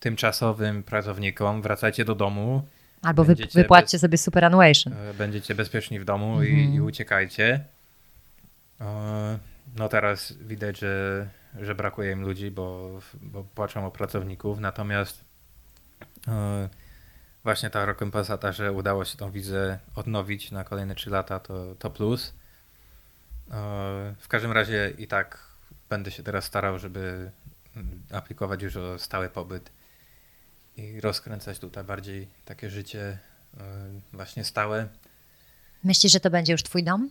tymczasowym pracownikom, wracajcie do domu, Albo wy, będziecie wypłaćcie sobie superannuation. e, będziecie bezpieczni w domu Mhm. i, i uciekajcie. E, No teraz widać, że, że brakuje im ludzi, bo, bo płaczą o pracowników, natomiast e, właśnie ta rekompensata, że udało się tą wizę odnowić na kolejne 3 lata, to, to plus. W każdym razie i tak będę się teraz starał, żeby mm, aplikować już o stały pobyt i rozkręcać tutaj bardziej takie życie e, właśnie stałe. Myślisz, że to będzie już twój dom?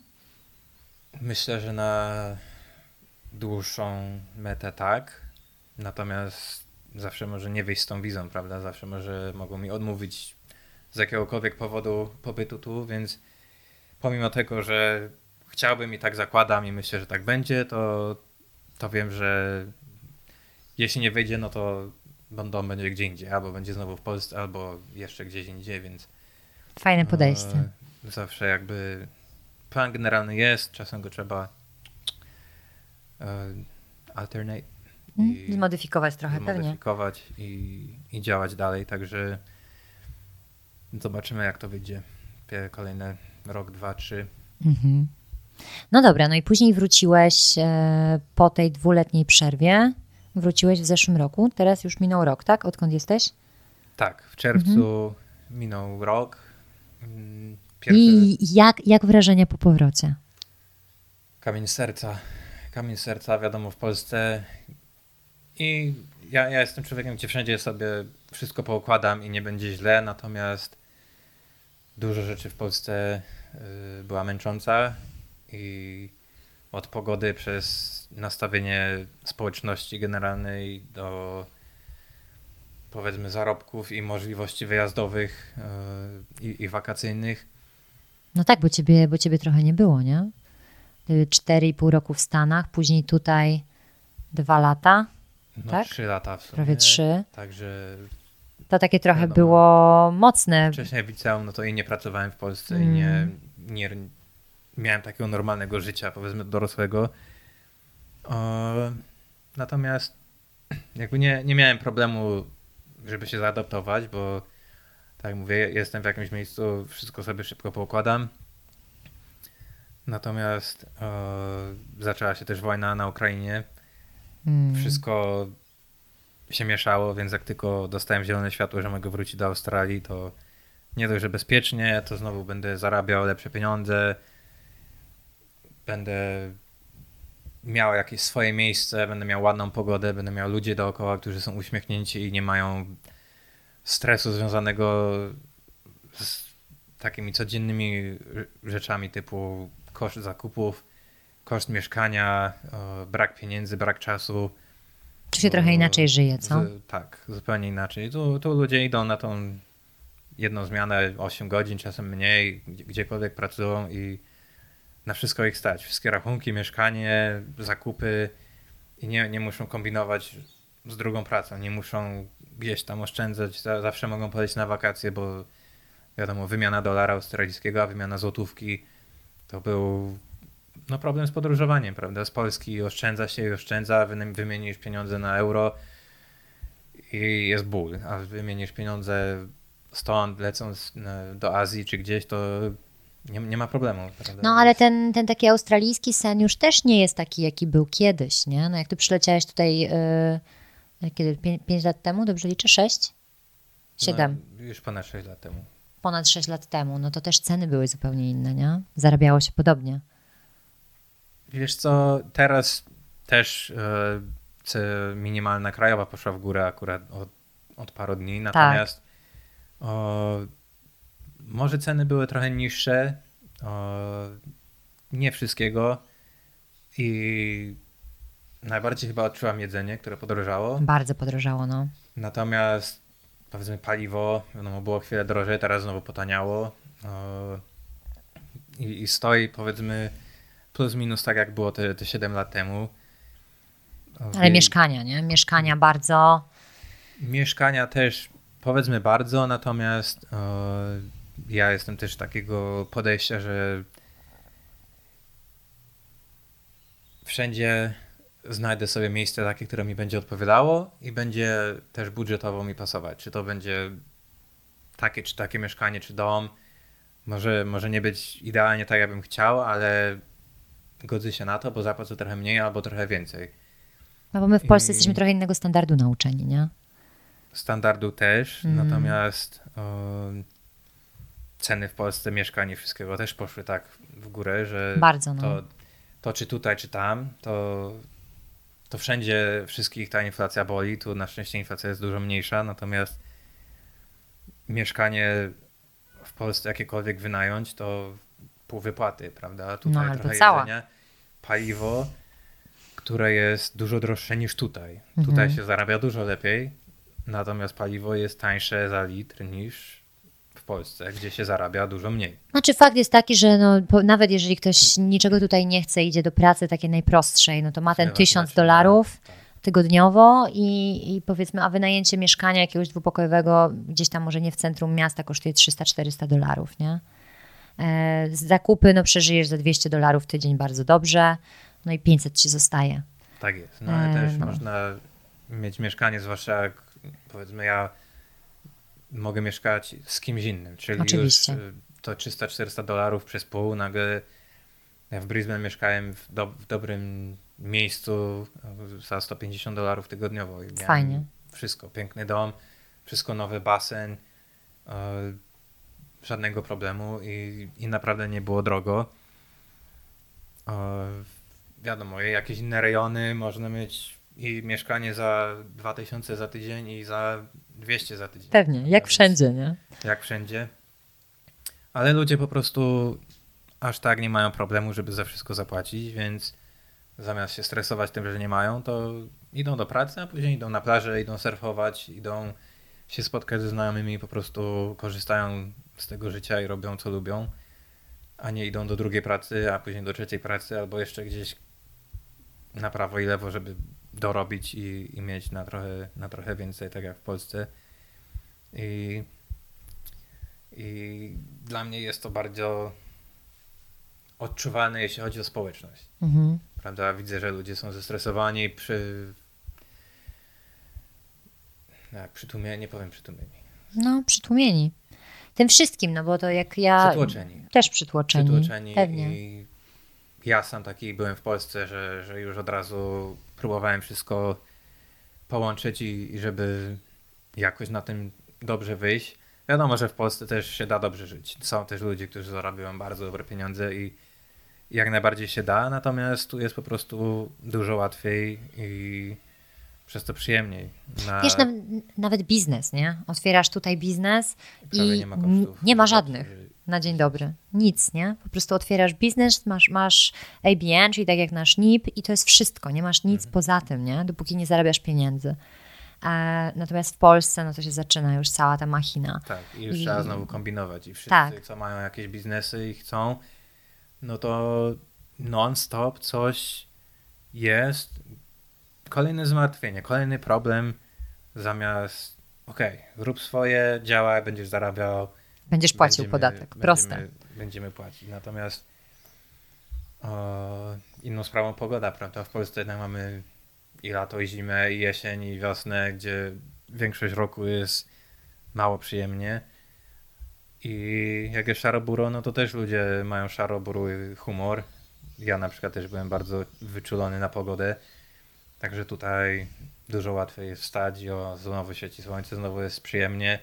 Myślę, że na dłuższą metę tak. Natomiast zawsze może nie wyjść z tą wizą, prawda? Zawsze może mogą mi odmówić z jakiegokolwiek powodu pobytu tu, więc pomimo tego, że chciałbym i tak zakładam i myślę, że tak będzie, to, to wiem, że jeśli nie wyjdzie, no to dom będzie gdzie indziej, albo będzie znowu w Polsce, albo jeszcze gdzieś indziej, więc Fajne podejście. E, Zawsze jakby plan generalny jest, czasem go trzeba e, alternate Mm, Zmodyfikować trochę, pewnie. zmodyfikować i, i działać dalej, także zobaczymy jak to wyjdzie. Kolejne rok, dwa, trzy. Mhm. No dobra, no i później wróciłeś e, po tej dwuletniej przerwie. Wróciłeś w zeszłym roku. Teraz już minął rok, tak? Odkąd jesteś? Tak, w czerwcu minął rok. Mm, Pierwszy I jak, jak wrażenia po powrocie? kamień serca. Kamień serca, wiadomo, w Polsce. I ja, ja jestem człowiekiem, gdzie wszędzie sobie wszystko poukładam i nie będzie źle, natomiast dużo rzeczy w Polsce y, była męcząca i od pogody przez nastawienie społeczności generalnej do powiedzmy zarobków i możliwości wyjazdowych y, i, i wakacyjnych. No tak, bo ciebie, bo ciebie trochę nie było, nie? Ty Cztery i pół roku w Stanach, później tutaj dwa lata, No, Tak? Trzy lata w sumie. prawie trzy. Także To takie trochę Wiadomo. było mocne. wcześniej w liceum, no to i nie pracowałem w Polsce i Mm. nie, nie miałem takiego normalnego życia, powiedzmy dorosłego. Natomiast jakby nie, nie miałem problemu, żeby się zaadaptować, bo tak jak mówię, jestem w jakimś miejscu, wszystko sobie szybko poukładam. Natomiast e, zaczęła się też wojna na Ukrainie. Mm. Wszystko się mieszało, więc jak tylko dostałem zielone światło, że mogę wrócić do Australii, to nie dość, że bezpiecznie, to znowu będę zarabiał lepsze pieniądze, będę miał jakieś swoje miejsce, będę miał ładną pogodę, będę miał ludzi dookoła, którzy są uśmiechnięci i nie mają stresu związanego z takimi codziennymi rzeczami typu koszt zakupów, koszt mieszkania, brak pieniędzy, brak czasu. Tu się trochę inaczej żyje, co? Z, tak, zupełnie inaczej. Tu, tu ludzie idą na tą jedną zmianę 8 godzin, czasem mniej, gdzie- gdziekolwiek pracują i na wszystko ich stać. Wszystkie rachunki, mieszkanie, zakupy i nie, nie muszą kombinować z drugą pracą, nie muszą gdzieś tam oszczędzać, za- zawsze mogą polecieć na wakacje, bo wiadomo, wymiana dolara australijskiego, a wymiana złotówki to był no, problem z podróżowaniem, prawda? Z Polski oszczędza się i oszczędza, wy- wymienisz pieniądze na euro i jest ból, a wymienisz pieniądze stąd, lecąc do Azji czy gdzieś, to nie, nie ma problemu. No ale ten, ten taki australijski sen już też nie jest taki, jaki był kiedyś, nie? No jak ty przyleciałeś tutaj, yy, kiedy? Pię- Pięć lat temu, dobrze liczę? Sześć? Siedem. No, już ponad 6 lat temu. Ponad sześć lat temu, no to też ceny były zupełnie inne, nie? Zarabiało się podobnie. Wiesz co, teraz też ce- minimalna krajowa poszła w górę akurat od, od paru dni, natomiast o, może ceny były trochę niższe, o, nie wszystkiego i najbardziej chyba odczułam jedzenie, które podrożało, Bardzo podrożało, no. natomiast powiedzmy paliwo, wiadomo, było chwilę drożej, teraz znowu potaniało o, i, i stoi powiedzmy plus minus tak jak było te, te 7 lat temu. O, Ale i- mieszkania, nie? Mieszkania bardzo... Mieszkania też powiedzmy bardzo, natomiast ja jestem też takiego podejścia, że wszędzie znajdę sobie miejsce takie, które mi będzie odpowiadało i będzie też budżetowo mi pasować. Czy to będzie takie, czy takie mieszkanie, czy dom. Może, może nie być idealnie tak, jakbym chciał, ale godzę się na to, bo zapłacę trochę mniej albo trochę więcej. No bo my w Polsce I- jesteśmy trochę innego standardu nauczeni, nie? standardu też, Mm. natomiast o, ceny w Polsce mieszkań i wszystkiego też poszły tak w górę, że Bardzo, no. to, to czy tutaj, czy tam, to, to wszędzie wszystkich ta inflacja boli. Tu na szczęście inflacja jest dużo mniejsza, natomiast mieszkanie w Polsce jakiekolwiek wynająć, to pół wypłaty, prawda? Tutaj No, trochę cała. jedzenia, paliwo, które jest dużo droższe niż tutaj. Mhm. Tutaj się zarabia dużo lepiej, natomiast paliwo jest tańsze za litr niż Polsce, gdzie się zarabia dużo mniej. Znaczy fakt jest taki, że no, po, nawet jeżeli ktoś niczego tutaj nie chce, idzie do pracy takiej najprostszej, no to ma ten tysiąc znaczy, dolarów tak. tygodniowo i, i powiedzmy, a wynajęcie mieszkania jakiegoś dwupokojowego gdzieś tam może nie w centrum miasta kosztuje 300-400 dolarów, nie? E, z zakupy, no przeżyjesz za 200 dolarów tydzień bardzo dobrze, no i 500 ci zostaje. Tak jest. No ale E, też no. można mieć mieszkanie, zwłaszcza jak powiedzmy ja mogę mieszkać z kimś innym, czyli Oczywiście. już y, to 300-400 dolarów przez pół, nagle ja w Brisbane mieszkałem w, do, w dobrym miejscu y, za 150 dolarów tygodniowo. I Fajnie. Wszystko, piękny dom, wszystko nowy basen, y, żadnego problemu i, i naprawdę nie było drogo. Wiadomo, jakieś inne rejony można mieć i mieszkanie za 2000 za tydzień i za 200 za tydzień. Pewnie, jak Więc- wszędzie, nie? Jak wszędzie. Ale ludzie po prostu aż tak nie mają problemu, żeby za wszystko zapłacić, więc zamiast się stresować tym, że nie mają, to idą do pracy, a później idą na plażę, idą surfować, idą się spotkać ze znajomymi i po prostu korzystają z tego życia i robią co lubią, a nie idą do drugiej pracy, a później do trzeciej pracy, albo jeszcze gdzieś na prawo i lewo, żeby dorobić i, i mieć na trochę, na trochę więcej, tak jak w Polsce. I, I dla mnie jest to bardzo odczuwalne, jeśli chodzi o społeczność. Mhm. Prawda? Widzę, że ludzie są zestresowani przy. Jak przytłumieni, nie powiem przytłumieni. No, przytłumieni. Tym wszystkim, no bo to jak ja... Przytłoczeni. Też przytłoczeni. Przytłoczeni. Pewnie. I ja sam taki byłem w Polsce, że, że już od razu próbowałem wszystko połączyć i, i żeby jakoś na tym dobrze wyjść. Wiadomo, że w Polsce też się da dobrze żyć. Są też ludzie, którzy zarabiają bardzo dobre pieniądze i jak najbardziej się da, natomiast tu jest po prostu dużo łatwiej i przez to przyjemniej. Na, Wiesz, naw- nawet biznes, nie? Otwierasz tutaj biznes prawie i nie ma kosztów. nie ma żadnych. Na dzień dobry. Nic, nie? Po prostu otwierasz biznes, masz, masz ABN, czyli tak jak nasz NIP i to jest wszystko. Nie masz nic Mhm. poza tym, nie? Dopóki nie zarabiasz pieniędzy. E, natomiast w Polsce, no to się zaczyna już cała ta machina. Tak, i już I- trzeba znowu kombinować. I wszyscy, Tak. co mają jakieś biznesy i chcą, no to non-stop coś jest. Kolejne zmartwienie, kolejny problem, zamiast okej, rób swoje, działaj, będziesz zarabiał. Będziesz płacił będziemy- podatek. Proste. Będziemy, będziemy płacić. Natomiast o, inną sprawą pogoda, prawda? W Polsce jednak mamy i lato, i zimę, i jesień, i wiosnę, gdzie większość roku jest mało przyjemnie. I jak jest szaro-buro, no to też ludzie mają szaro-bury humor. Ja na przykład też byłem bardzo wyczulony na pogodę. Także tutaj dużo łatwiej jest wstać o, znowu świeci słońce, znowu jest przyjemnie.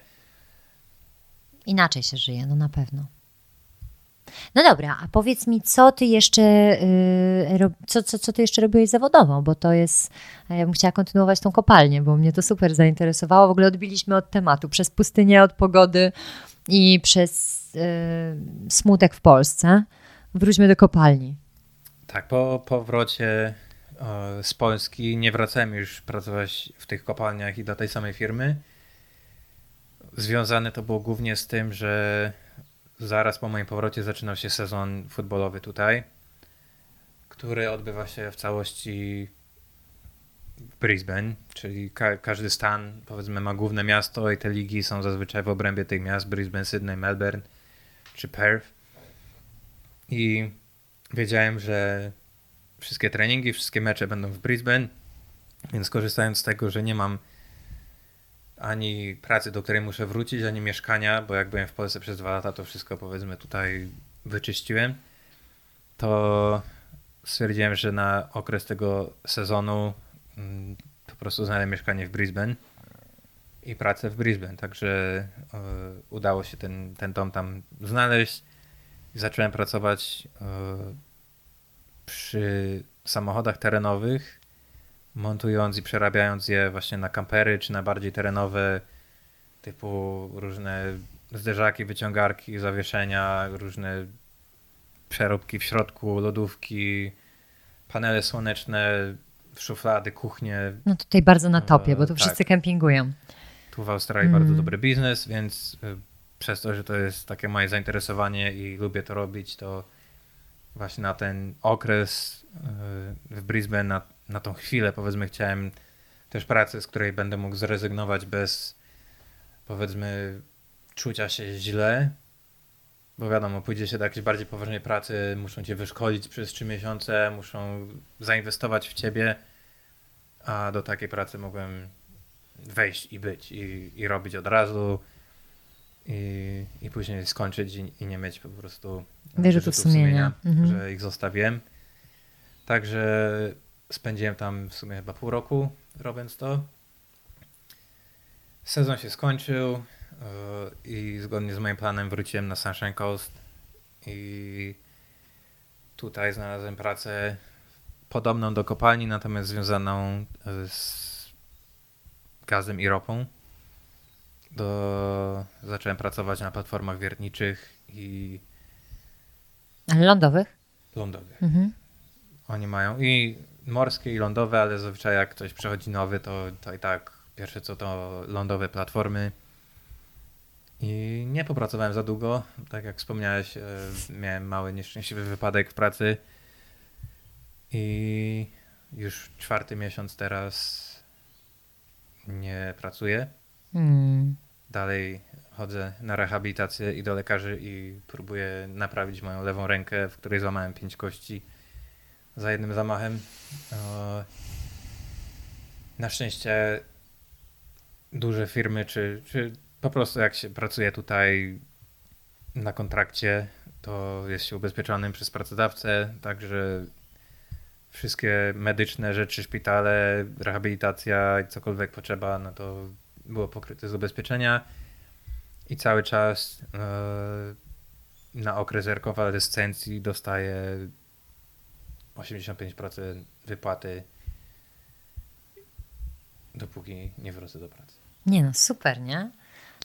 Inaczej się żyje, no na pewno. No dobra, a powiedz mi, co ty jeszcze, rob, co, co, co ty jeszcze robiłeś zawodowo, bo to jest, ja bym chciała kontynuować tą kopalnię, bo mnie to super zainteresowało. W ogóle odbiliśmy od tematu, przez pustynię, od pogody i przez yy, smutek w Polsce. Wróćmy do kopalni. Tak, po powrocie z Polski nie wracałem już pracować w tych kopalniach i do tej samej firmy. Związane to było głównie z tym, że zaraz po moim powrocie zaczynał się sezon futbolowy tutaj, który odbywa się w całości w Brisbane, czyli ka- każdy stan, powiedzmy, ma główne miasto i te ligi są zazwyczaj w obrębie tych miast, Brisbane, Sydney, Melbourne czy Perth. I wiedziałem, że wszystkie treningi, wszystkie mecze będą w Brisbane, więc korzystając z tego, że nie mam ani pracy, do której muszę wrócić, ani mieszkania, bo jak byłem w Polsce przez dwa lata, to wszystko powiedzmy tutaj wyczyściłem, to stwierdziłem, że na okres tego sezonu mm, po prostu znajdę mieszkanie w Brisbane i pracę w Brisbane, także e, udało się ten, ten dom tam znaleźć. Zacząłem pracować e, przy samochodach terenowych, montując i przerabiając je właśnie na kampery czy na bardziej terenowe, typu różne zderzaki, wyciągarki, zawieszenia, różne przeróbki w środku, lodówki, panele słoneczne, szuflady, kuchnie. No tutaj bardzo na topie, bo tu tak. wszyscy kempingują. Tu w Australii Mm. bardzo dobry biznes, więc y, przez to, że to jest takie moje zainteresowanie i lubię to robić, to właśnie na ten okres y, w Brisbane, na, na tą chwilę powiedzmy chciałem też pracy, z której będę mógł zrezygnować bez powiedzmy czucia się źle, bo wiadomo, pójdzie się do jakiejś bardziej poważnej pracy, muszą cię wyszkolić przez trzy miesiące, muszą zainwestować w ciebie, a do takiej pracy mogłem wejść i być i, i robić od razu i, i później skończyć i, i nie mieć po prostu Wyrzutów sumienia. Mhm. że ich zostawiłem. Także spędziłem tam w sumie chyba pół roku robiąc to. Sezon się skończył. e, i zgodnie z moim planem wróciłem na Sunshine Coast i tutaj znalazłem pracę podobną do kopalni, natomiast związaną e, z gazem i ropą. Do... Zacząłem pracować na platformach wiertniczych i lądowych? lądowych. Mhm. Oni mają i morskie, i lądowe, ale zazwyczaj jak ktoś przechodzi nowy, to, to i tak pierwsze co to lądowe platformy. I nie popracowałem za długo. Tak jak wspomniałeś, e, miałem mały nieszczęśliwy wypadek w pracy. I już czwarty miesiąc teraz nie pracuję. Hmm. Dalej chodzę na rehabilitację i do lekarzy i próbuję naprawić moją lewą rękę, w której złamałem pięć kości za jednym zamachem. E, Na szczęście duże firmy, czy, czy po prostu jak się pracuje tutaj na kontrakcie, to jest się ubezpieczonym przez pracodawcę, także wszystkie medyczne rzeczy, szpitale, rehabilitacja i cokolwiek potrzeba, no to było pokryte z ubezpieczenia i cały czas e, na okres rekonwalescencji dostaję 85% wypłaty dopóki nie wrócę do pracy. Nie no, super, nie?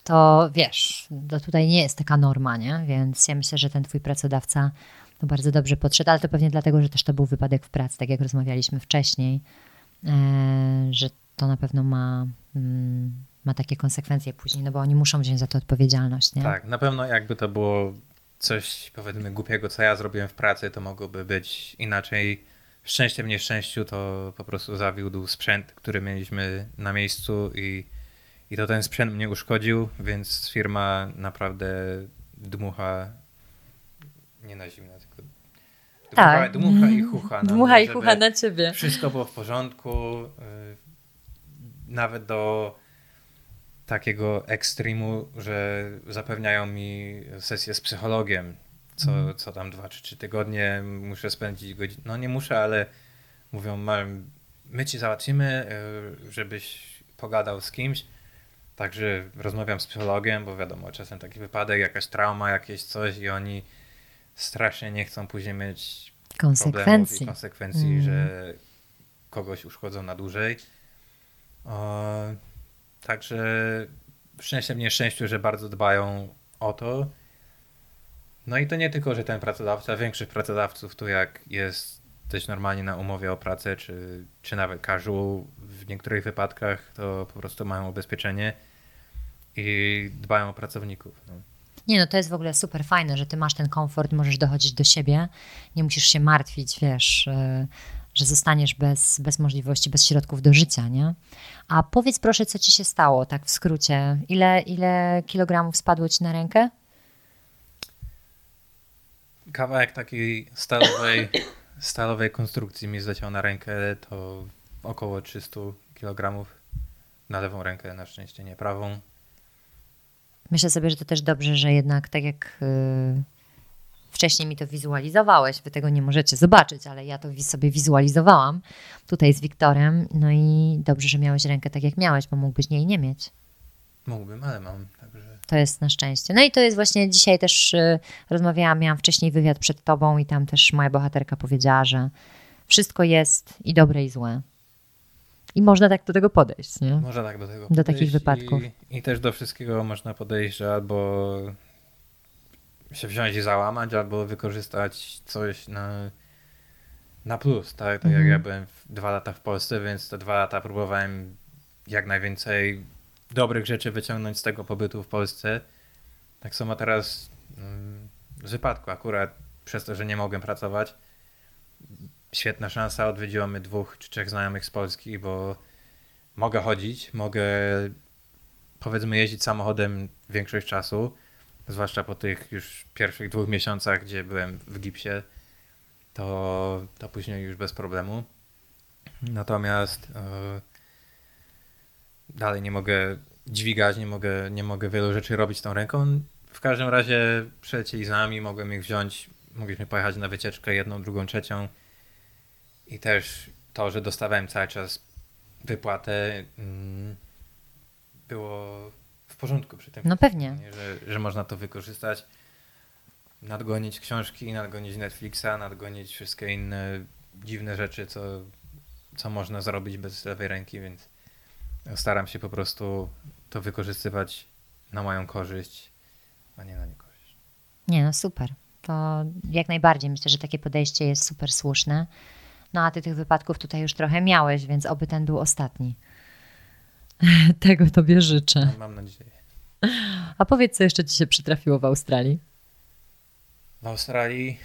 To wiesz, to tutaj nie jest taka norma, nie? Więc ja myślę, że ten twój pracodawca to bardzo dobrze podszedł, ale to pewnie dlatego, że też to był wypadek w pracy, tak jak rozmawialiśmy wcześniej, e, że to na pewno ma, mm, ma takie konsekwencje później, no bo oni muszą wziąć za to odpowiedzialność, nie? Tak, na pewno jakby to było coś powiedzmy głupiego, co ja zrobiłem w pracy, to mogłoby być inaczej. Szczęściem, nieszczęściu to po prostu zawiódł sprzęt, który mieliśmy na miejscu i, i to ten sprzęt mnie uszkodził, więc firma naprawdę dmucha, nie na zimno, tylko dmucha, Tak. dmucha i chucha. na Dmucha mnie, i na ciebie. Wszystko było w porządku, y, nawet do takiego ekstremu, że zapewniają mi sesję z psychologiem, co, Mhm. co tam dwa czy trzy tygodnie muszę spędzić godzinę. No nie muszę, ale mówią, "Mam- my ci załatwimy, y, żebyś pogadał z kimś. Także rozmawiam z psychologiem, bo wiadomo, czasem taki wypadek, jakaś trauma, jakieś coś i oni strasznie nie chcą później mieć Konsekwencji. konsekwencji, Mm. że kogoś uszkodzą na dłużej. O, także szczęściem, nieszczęściu, że bardzo dbają o to. No i to nie tylko, że ten pracodawca, większość pracodawców tu jak jest dość normalnie na umowie o pracę, czy, czy nawet casual w niektórych wypadkach, to po prostu mają ubezpieczenie i dbają o pracowników. No. Nie no, to jest w ogóle super fajne, że ty masz ten komfort, możesz dochodzić do siebie, nie musisz się martwić, wiesz, y, że zostaniesz bez, bez możliwości, bez środków do życia, nie? A powiedz proszę, co ci się stało, tak w skrócie. Ile, ile kilogramów spadło ci na rękę? Kawałek takiej stalowej, (coughs) stalowej konstrukcji mi zleciał na rękę, to około 300 kg na lewą rękę, na szczęście nie prawą. Myślę sobie, że to też dobrze, że jednak tak jak y, wcześniej mi to wizualizowałeś, wy tego nie możecie zobaczyć, ale ja to sobie wizualizowałam tutaj z Wiktorem, no i dobrze, że miałeś rękę tak jak miałeś, bo mógłbyś jej nie mieć. Mógłbym, ale mam, także To jest na szczęście. No i to jest właśnie dzisiaj też y, rozmawiałam, miałam wcześniej wywiad przed tobą i tam też moja bohaterka powiedziała, że wszystko jest i dobre i złe. I można tak do tego podejść, nie? można tak do tego Do takich podejść wypadków. I, I też do wszystkiego można podejść, że albo się wziąć i załamać, albo wykorzystać coś na, na plus, tak? Tak Mhm. jak ja byłem dwa lata w Polsce, więc te dwa lata próbowałem jak najwięcej dobrych rzeczy wyciągnąć z tego pobytu w Polsce. Tak samo teraz mm, z wypadku akurat przez to, że nie mogłem pracować. Świetna szansa, odwiedziło mnie dwóch czy trzech znajomych z Polski, bo mogę chodzić, mogę powiedzmy jeździć samochodem większość czasu, zwłaszcza po tych już pierwszych dwóch miesiącach, gdzie byłem w gipsie, to, to później już bez problemu. Natomiast e, dalej nie mogę dźwigać, nie mogę, nie mogę wielu rzeczy robić tą ręką. W każdym razie przylecieli z nami, mogłem ich wziąć, mogliśmy pojechać na wycieczkę jedną, drugą, trzecią i też to, że dostawałem cały czas wypłatę mm, było porządku przy tym. No pewnie. Nie, Że, że można to wykorzystać, nadgonić książki, nadgonić Netflixa, nadgonić wszystkie inne dziwne rzeczy, co, co można zrobić bez lewej ręki, więc staram się po prostu to wykorzystywać na moją korzyść, a nie na niekorzyść. Nie, no super. To jak najbardziej myślę, że takie podejście jest super słuszne. No a ty tych wypadków tutaj już trochę miałeś, więc oby ten był ostatni. (laughs) Tego tobie życzę. No, Mam nadzieję. A powiedz, co jeszcze ci się przytrafiło w Australii? W Australii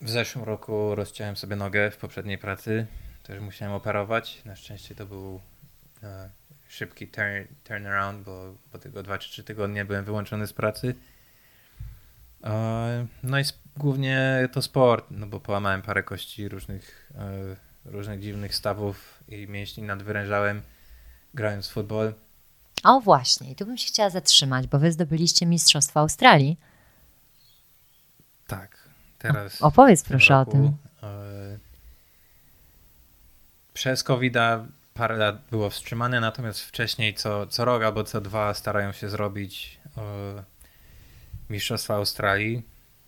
w zeszłym roku rozciąłem sobie nogę w poprzedniej pracy. Też musiałem operować. Na szczęście to był e, szybki turn, turnaround, bo po tego 2 czy 3 tygodnie byłem wyłączony z pracy. E, no i sp- głównie to sport, no bo połamałem parę kości różnych, e, różnych dziwnych stawów i mięśni nadwyrężałem grając w futbol. O właśnie, i tu bym się chciała zatrzymać, bo wy zdobyliście Mistrzostwo Australii. Tak, teraz. Opowiedz w tym proszę o roku, tym. e, Przez covid parę lat było wstrzymane, natomiast wcześniej co, co rok albo co dwa starają się zrobić e, Mistrzostwa Australii.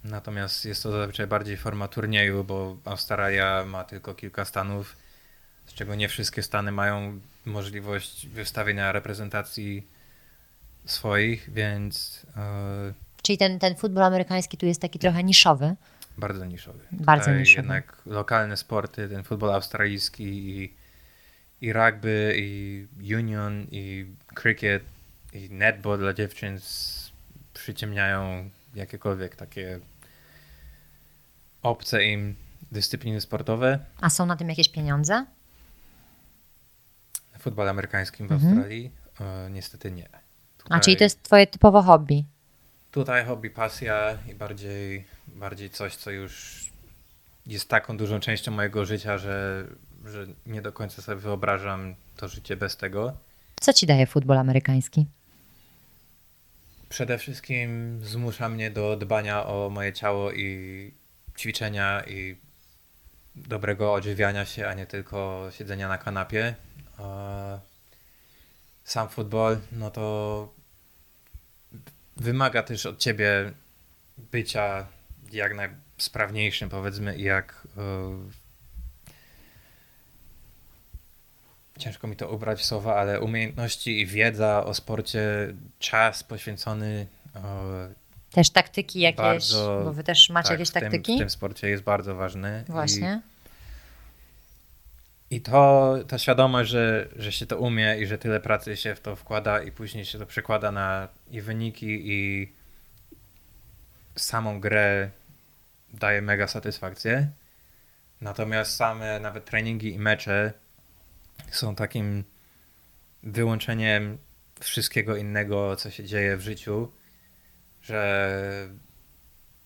Natomiast jest to zazwyczaj bardziej forma turnieju, bo Australia ma tylko kilka stanów, z czego nie wszystkie stany mają możliwość wystawienia reprezentacji swoich, więc e, Czyli ten, ten futbol amerykański tu jest taki trochę niszowy. Bardzo niszowy. Bardzo Tutaj niszowy. Jednak lokalne sporty, ten futbol australijski i, i rugby, i union, i cricket, i netball dla dziewczyn przyciemniają jakiekolwiek takie obce im dyscypliny sportowe. A są na tym jakieś pieniądze? W futbolu amerykańskim w Mhm. Australii e, niestety nie. A Tutaj- czyli to jest twoje typowo hobby. Tutaj hobby, pasja i bardziej, bardziej coś, co już jest taką dużą częścią mojego życia, że, że nie do końca sobie wyobrażam to życie bez tego. Co ci daje futbol amerykański? Przede wszystkim zmusza mnie do dbania o moje ciało i ćwiczenia i dobrego odżywiania się, a nie tylko siedzenia na kanapie. A Sam futbol, no to wymaga też od ciebie bycia jak najsprawniejszym, powiedzmy, i jak. e, Ciężko mi to ubrać w słowa, ale umiejętności i wiedza o sporcie, czas poświęcony e, Też taktyki jakieś, Bardzo- bo wy też macie tak, jakieś w tym, taktyki? w tym sporcie jest bardzo ważny. Właśnie. I, i to, ta świadomość, że, że się to umie i że tyle pracy się w to wkłada i później się to przekłada na i wyniki i samą grę daje mega satysfakcję. Natomiast same nawet treningi i mecze są takim wyłączeniem wszystkiego innego, co się dzieje w życiu, że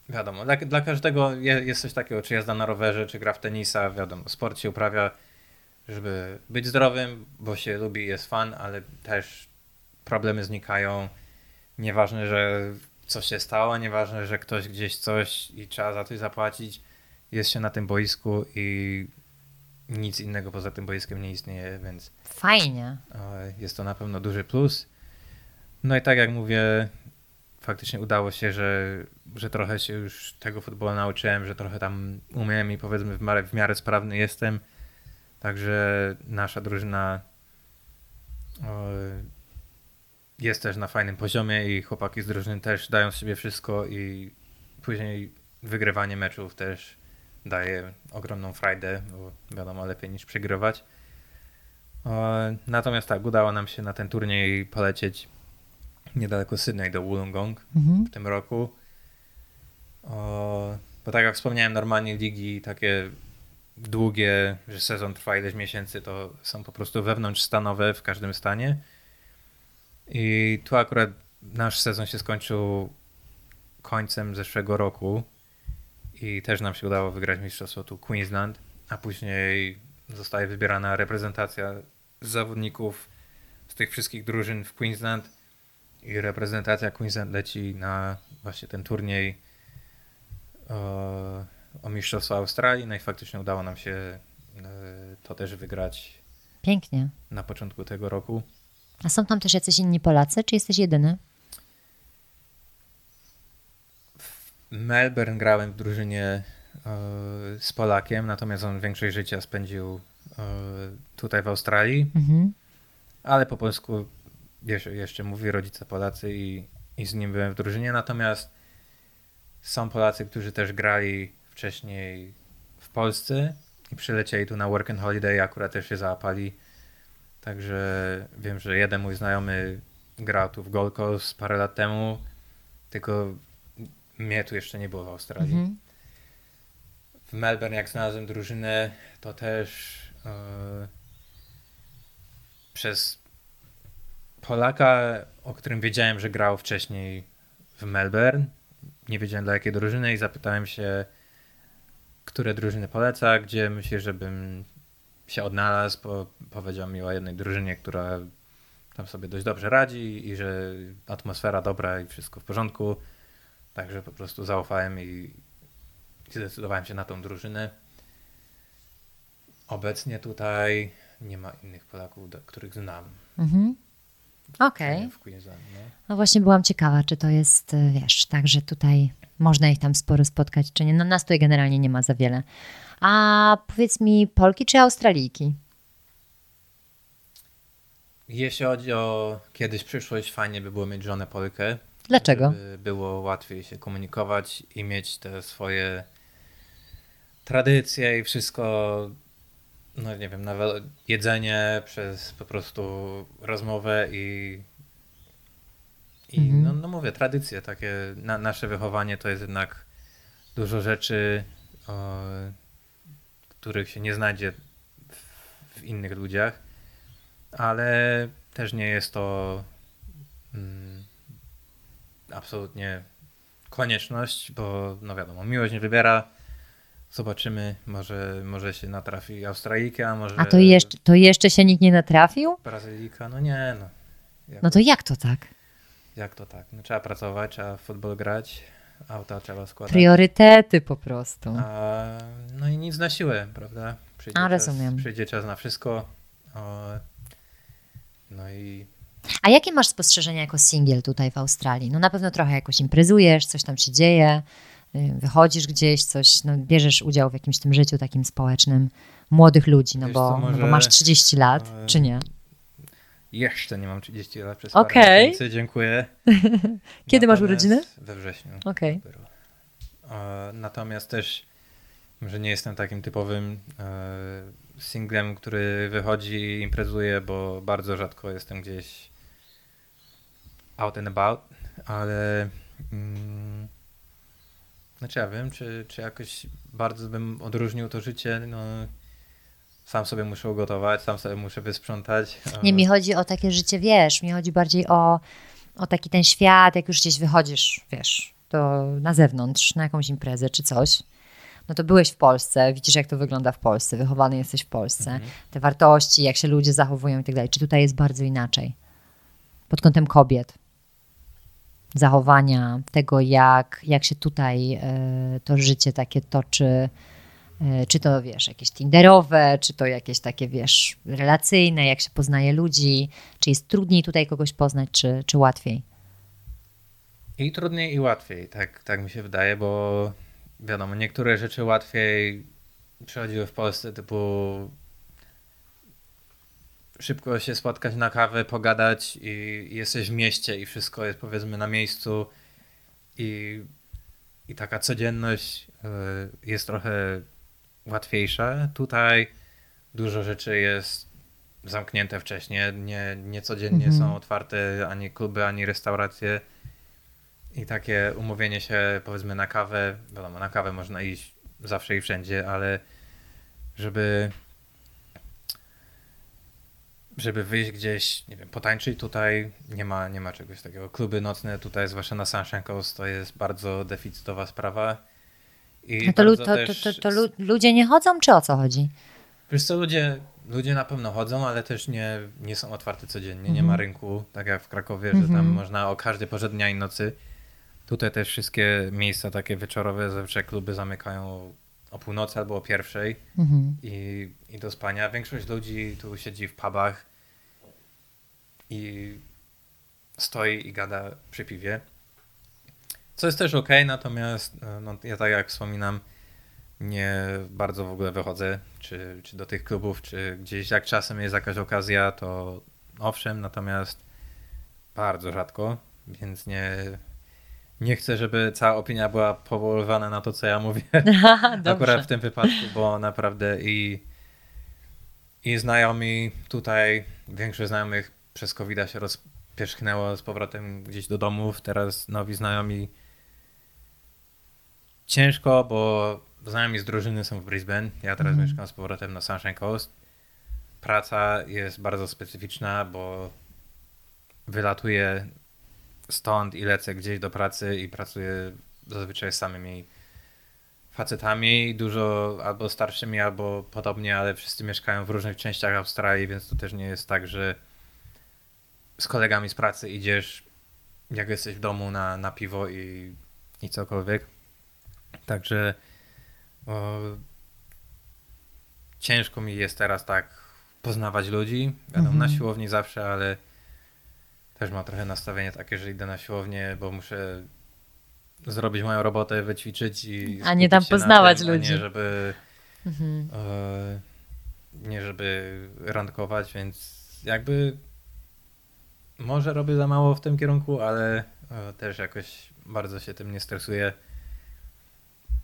wiadomo, dla, dla każdego je, jest coś takiego, czy jazda na rowerze, czy gra w tenisa, wiadomo, sport się uprawia, żeby być zdrowym, bo się lubi, jest fan, ale też problemy znikają. Nieważne, że coś się stało, nieważne, że ktoś gdzieś coś i trzeba za coś zapłacić, jest się na tym boisku i nic innego poza tym boiskiem nie istnieje, więc Fajnie. Jest to na pewno duży plus. No i tak jak mówię, faktycznie udało się, że, że trochę się już tego futbolu nauczyłem, że trochę tam umiem i powiedzmy w miarę, w miarę sprawny jestem. Także nasza drużyna jest też na fajnym poziomie i chłopaki z drużyny też dają z siebie wszystko i później wygrywanie meczów też daje ogromną frajdę, bo wiadomo, lepiej niż przegrywać. Natomiast tak, udało nam się na ten turniej polecieć niedaleko Sydney do Wollongong Mhm. w tym roku. Bo tak jak wspomniałem, normalnie ligi takie długie, że sezon trwa ileś miesięcy, to są po prostu wewnątrzstanowe w każdym stanie. I tu akurat nasz sezon się skończył końcem zeszłego roku i też nam się udało wygrać mistrzostwo tu Queensland, a później zostaje wybierana reprezentacja zawodników z tych wszystkich drużyn w Queensland i reprezentacja Queensland leci na właśnie ten turniej o, Mistrzostwo Australii. No i faktycznie udało nam się e, to też wygrać Pięknie. na początku tego roku. A są tam też jacyś inni Polacy, czy jesteś jedyny? W Melbourne grałem w drużynie e, z Polakiem, natomiast on większość życia spędził e, tutaj w Australii, Mhm. ale po polsku jeszcze, jeszcze mówi rodzice Polacy i, i z nim byłem w drużynie. Natomiast są Polacy, którzy też grali wcześniej w Polsce i przylecieli tu na work and holiday akurat też się załapali. Także wiem, że jeden mój znajomy grał tu w Gold Coast parę lat temu, tylko mnie tu jeszcze nie było w Australii. Mhm. W Melbourne, jak znalazłem drużynę, to też e, przez Polaka, o którym wiedziałem, że grał wcześniej w Melbourne. Nie wiedziałem dla jakiej drużyny i zapytałem się, które drużyny poleca, gdzie myślę, żebym się odnalazł, bo powiedział mi o jednej drużynie, która tam sobie dość dobrze radzi i że atmosfera dobra i wszystko w porządku. Także po prostu zaufałem i zdecydowałem się na tą drużynę. Obecnie tutaj nie ma innych Polaków, których znam. Mhm. Okej. W Queensland, no. No właśnie byłam ciekawa, czy to jest, y, wiesz, tak, że tutaj można ich tam sporo spotkać, czy nie. No nas tutaj generalnie nie ma za wiele. A powiedz mi, Polki czy Australijki? Jeśli chodzi o kiedyś przyszłość, fajnie by było mieć żonę Polkę. Dlaczego? Żeby było łatwiej się komunikować i mieć te swoje tradycje i wszystko, no nie wiem, nawet jedzenie przez po prostu rozmowę i, i Mhm. no, no mówię, tradycje takie, na, nasze wychowanie to jest jednak dużo rzeczy, o, których się nie znajdzie w, w innych ludziach, ale też nie jest to mm, absolutnie konieczność, bo no wiadomo, miłość nie wybiera. Zobaczymy, może, może się natrafi Australijka, może A to jeszcze, to jeszcze się nikt nie natrafił? Brazylijka. No nie, no. Jak, No to jak to tak? jak to tak? No, trzeba pracować, trzeba w futbol grać, auta trzeba składać. Priorytety po prostu. A, no i nic na siłę, prawda? Przyjdzie A, czas, rozumiem. Przyjdzie czas na wszystko. O, no i A jakie masz spostrzeżenia jako singiel tutaj w Australii? No na pewno trochę jakoś imprezujesz, coś tam się dzieje, wychodzisz gdzieś, coś, no bierzesz udział w jakimś tym życiu takim społecznym młodych ludzi, no Wiesz bo, co, no bo może, masz 30 lat, e, czy nie? jeszcze nie mam 30 lat przez Okej. parę miesięcy, dziękuję. (laughs) Kiedy masz Natomiast urodziny? We wrześniu. Dopiero. E, Natomiast też, że nie jestem takim typowym e, singlem, który wychodzi i imprezuje, bo bardzo rzadko jestem gdzieś out and about, ale mm, znaczy ja wiem, czy, czy jakoś bardzo bym odróżnił to życie, no sam sobie muszę ugotować, sam sobie muszę wysprzątać. Nie, mi chodzi o takie życie, wiesz, mi chodzi bardziej o, o taki ten świat, jak już gdzieś wychodzisz, wiesz, to na zewnątrz, na jakąś imprezę czy coś, no to byłeś w Polsce, widzisz jak to wygląda w Polsce, wychowany jesteś w Polsce, Mhm. te wartości, jak się ludzie zachowują i tak dalej. Czy tutaj jest bardzo inaczej? Pod kątem kobiet, zachowania, tego jak, jak się tutaj e, to życie takie toczy, e, czy to wiesz, jakieś tinderowe, czy to jakieś takie wiesz, relacyjne, jak się poznaje ludzi, czy jest trudniej tutaj kogoś poznać, czy, czy łatwiej? I trudniej i łatwiej, tak, tak mi się wydaje, bo wiadomo, niektóre rzeczy łatwiej przychodziły w Polsce, typu szybko się spotkać na kawę, pogadać i jesteś w mieście i wszystko jest powiedzmy na miejscu i, i taka codzienność y, jest trochę łatwiejsza. Tutaj dużo rzeczy jest zamknięte wcześniej, nie, nie codziennie Mhm. są otwarte ani kluby, ani restauracje. I takie umówienie się, powiedzmy, na kawę, wiadomo, na kawę można iść zawsze i wszędzie, ale żeby żeby wyjść gdzieś, nie wiem, potańczyć tutaj, nie ma, nie ma czegoś takiego. Kluby nocne tutaj, zwłaszcza na Sunshine Coast, to jest bardzo deficytowa sprawa. I No to, to, to, też to, to lu- ludzie nie chodzą, czy o co chodzi? Wiesz co, ludzie, ludzie na pewno chodzą, ale też nie, nie są otwarte codziennie. Nie ma rynku, tak jak w Krakowie, że tam Mhm. można o każdej porze dnia i nocy. Tutaj też wszystkie miejsca takie wieczorowe, zawsze kluby zamykają o północy albo o pierwszej Mhm. i, i do spania. Większość ludzi tu siedzi w pubach. i stoi i gada przy piwie. Co jest też ok, natomiast no, ja tak jak wspominam, nie bardzo w ogóle wychodzę, czy, czy do tych klubów, czy gdzieś jak czasem jest jakaś okazja, to owszem, natomiast bardzo rzadko, więc nie, nie chcę, żeby cała opinia była powoływana na to, co ja mówię. (laughs) Akurat w tym wypadku, bo naprawdę i, i znajomi tutaj, większość znajomych przez covid się rozpierzchnęło z powrotem gdzieś do domów. Teraz nowi znajomi ciężko, bo znajomi z drużyny są w Brisbane. Ja teraz mm. mieszkam z powrotem na Sunshine Coast. Praca jest bardzo specyficzna, bo wylatuję stąd i lecę gdzieś do pracy i pracuję zazwyczaj z samymi facetami, dużo albo starszymi, albo podobnie, ale wszyscy mieszkają w różnych częściach Australii, więc to też nie jest tak, że z kolegami z pracy idziesz, jak jesteś w domu na, na piwo i, i cokolwiek. Także o, ciężko mi jest teraz tak poznawać ludzi. Na mhm. siłowni zawsze, ale też mam trochę nastawienie takie, że idę na siłownię, bo muszę zrobić moją robotę, wyćwiczyć i. A nie tam poznawać tym, ludzi. nie, żeby. Mhm. E, nie, żeby randkować, więc jakby. Może robię za mało w tym kierunku, ale e, też jakoś bardzo się tym nie stresuję.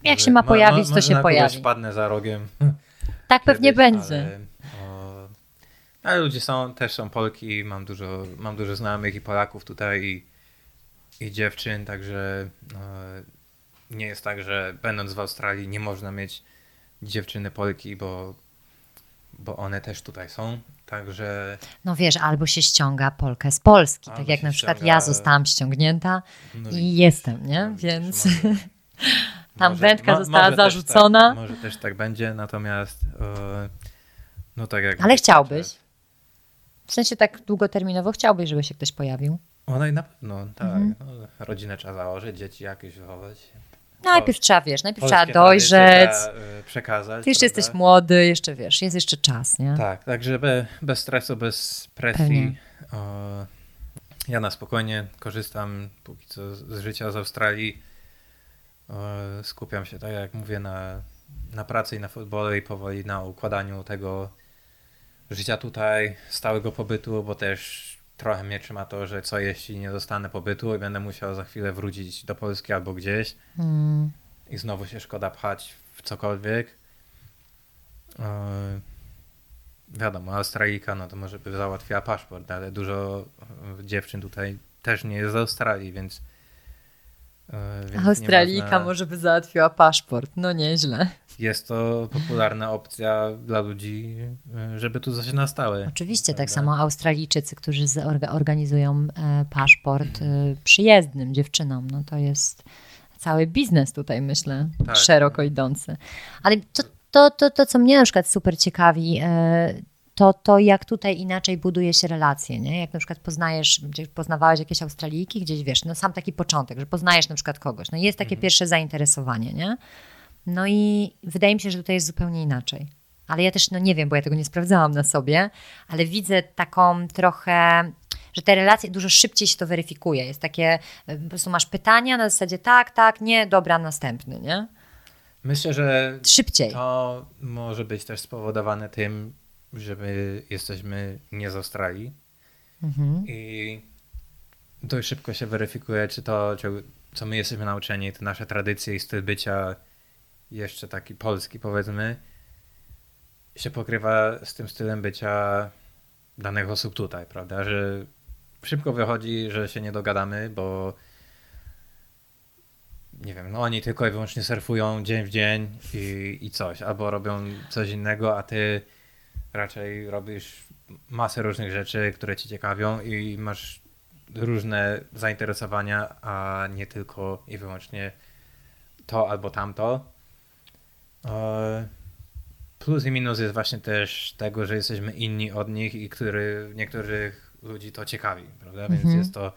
Jak się ma pojawić, to się pojawi. spadnę za rogiem. Tak (laughs) pewnie będzie. Ale, ale ludzie są, też są Polki, mam dużo, mam dużo znajomych i Polaków tutaj i, i dziewczyn, także nie jest tak, że będąc w Australii nie można mieć dziewczyny Polki, bo, bo one też tutaj są. Także. No wiesz, albo się ściąga Polkę z Polski, tak jak na przykład ściąga... ja zostałam ściągnięta no i, jestem, nie? No Więc. Może, (laughs) Tam może, wędka została może zarzucona. Też tak, może też tak będzie, natomiast. Yy, no tak jak. Ale chciałbyś. W sensie tak długoterminowo chciałbyś, żeby się ktoś pojawił? No i na pewno, tak. Mhm. No, rodzinę trzeba założyć, dzieci jakieś wychować. Najpierw trzeba, wiesz, najpierw trzeba dojrzeć. Trzeba, przekazać. Ty jeszcze prawda? jesteś młody, jeszcze wiesz, jest jeszcze czas, nie? Tak, także be, bez stresu, bez presji. O, ja na spokojnie korzystam póki co z życia z Australii. O, skupiam się, tak jak mówię, na, na pracy i na futbolu i powoli na układaniu tego życia tutaj, stałego pobytu, bo też trochę mnie trzyma to, że co jeśli nie dostanę pobytu i będę musiał za chwilę wrócić do Polski albo gdzieś mm. i znowu się szkoda pchać w cokolwiek. E, wiadomo, Australijka, no to może by załatwiła paszport, ale dużo dziewczyn tutaj też nie jest z Australii, więc E, Australijka można... może by załatwiła paszport, no nieźle. Jest to popularna opcja dla ludzi, e, żeby tu coś na stałe. Oczywiście, tak samo Australijczycy, którzy organizują e, paszport przyjezdnym dziewczynom, no to jest cały biznes tutaj, myślę, tak. szeroko idący. Ale to, to, to, to, co mnie na przykład super ciekawi, to to, jak tutaj inaczej buduje się relacje, nie? Jak na przykład poznajesz, gdzieś poznawałeś jakieś Australijki, gdzieś wiesz, no sam taki początek, że poznajesz na przykład kogoś, no jest takie mhm. pierwsze zainteresowanie, nie? No i wydaje mi się, że tutaj jest zupełnie inaczej. Ale ja też, no nie wiem, bo ja tego nie sprawdzałam na sobie, ale widzę taką trochę, że te relacje dużo szybciej się to weryfikuje. Jest takie, po prostu masz pytania na zasadzie tak, tak, nie, dobra, następny, nie? Myślę, że szybciej. To może być też spowodowane tym, że my jesteśmy nie z Australii mhm. i dość szybko się weryfikuje, czy to, co my jesteśmy nauczeni, te nasze tradycje i styl bycia, jeszcze taki polski powiedzmy, się pokrywa z tym stylem bycia danych osób tutaj, prawda? Że szybko wychodzi, że się nie dogadamy, bo nie wiem, no oni tylko i wyłącznie surfują dzień w dzień i, i coś, albo robią coś innego, a ty raczej robisz masę różnych rzeczy, które ci ciekawią i masz różne zainteresowania, a nie tylko i wyłącznie to albo tamto. E, plus i minus jest właśnie też tego, że jesteśmy inni od nich i który niektórych ludzi to ciekawi, prawda? Więc mhm. jest to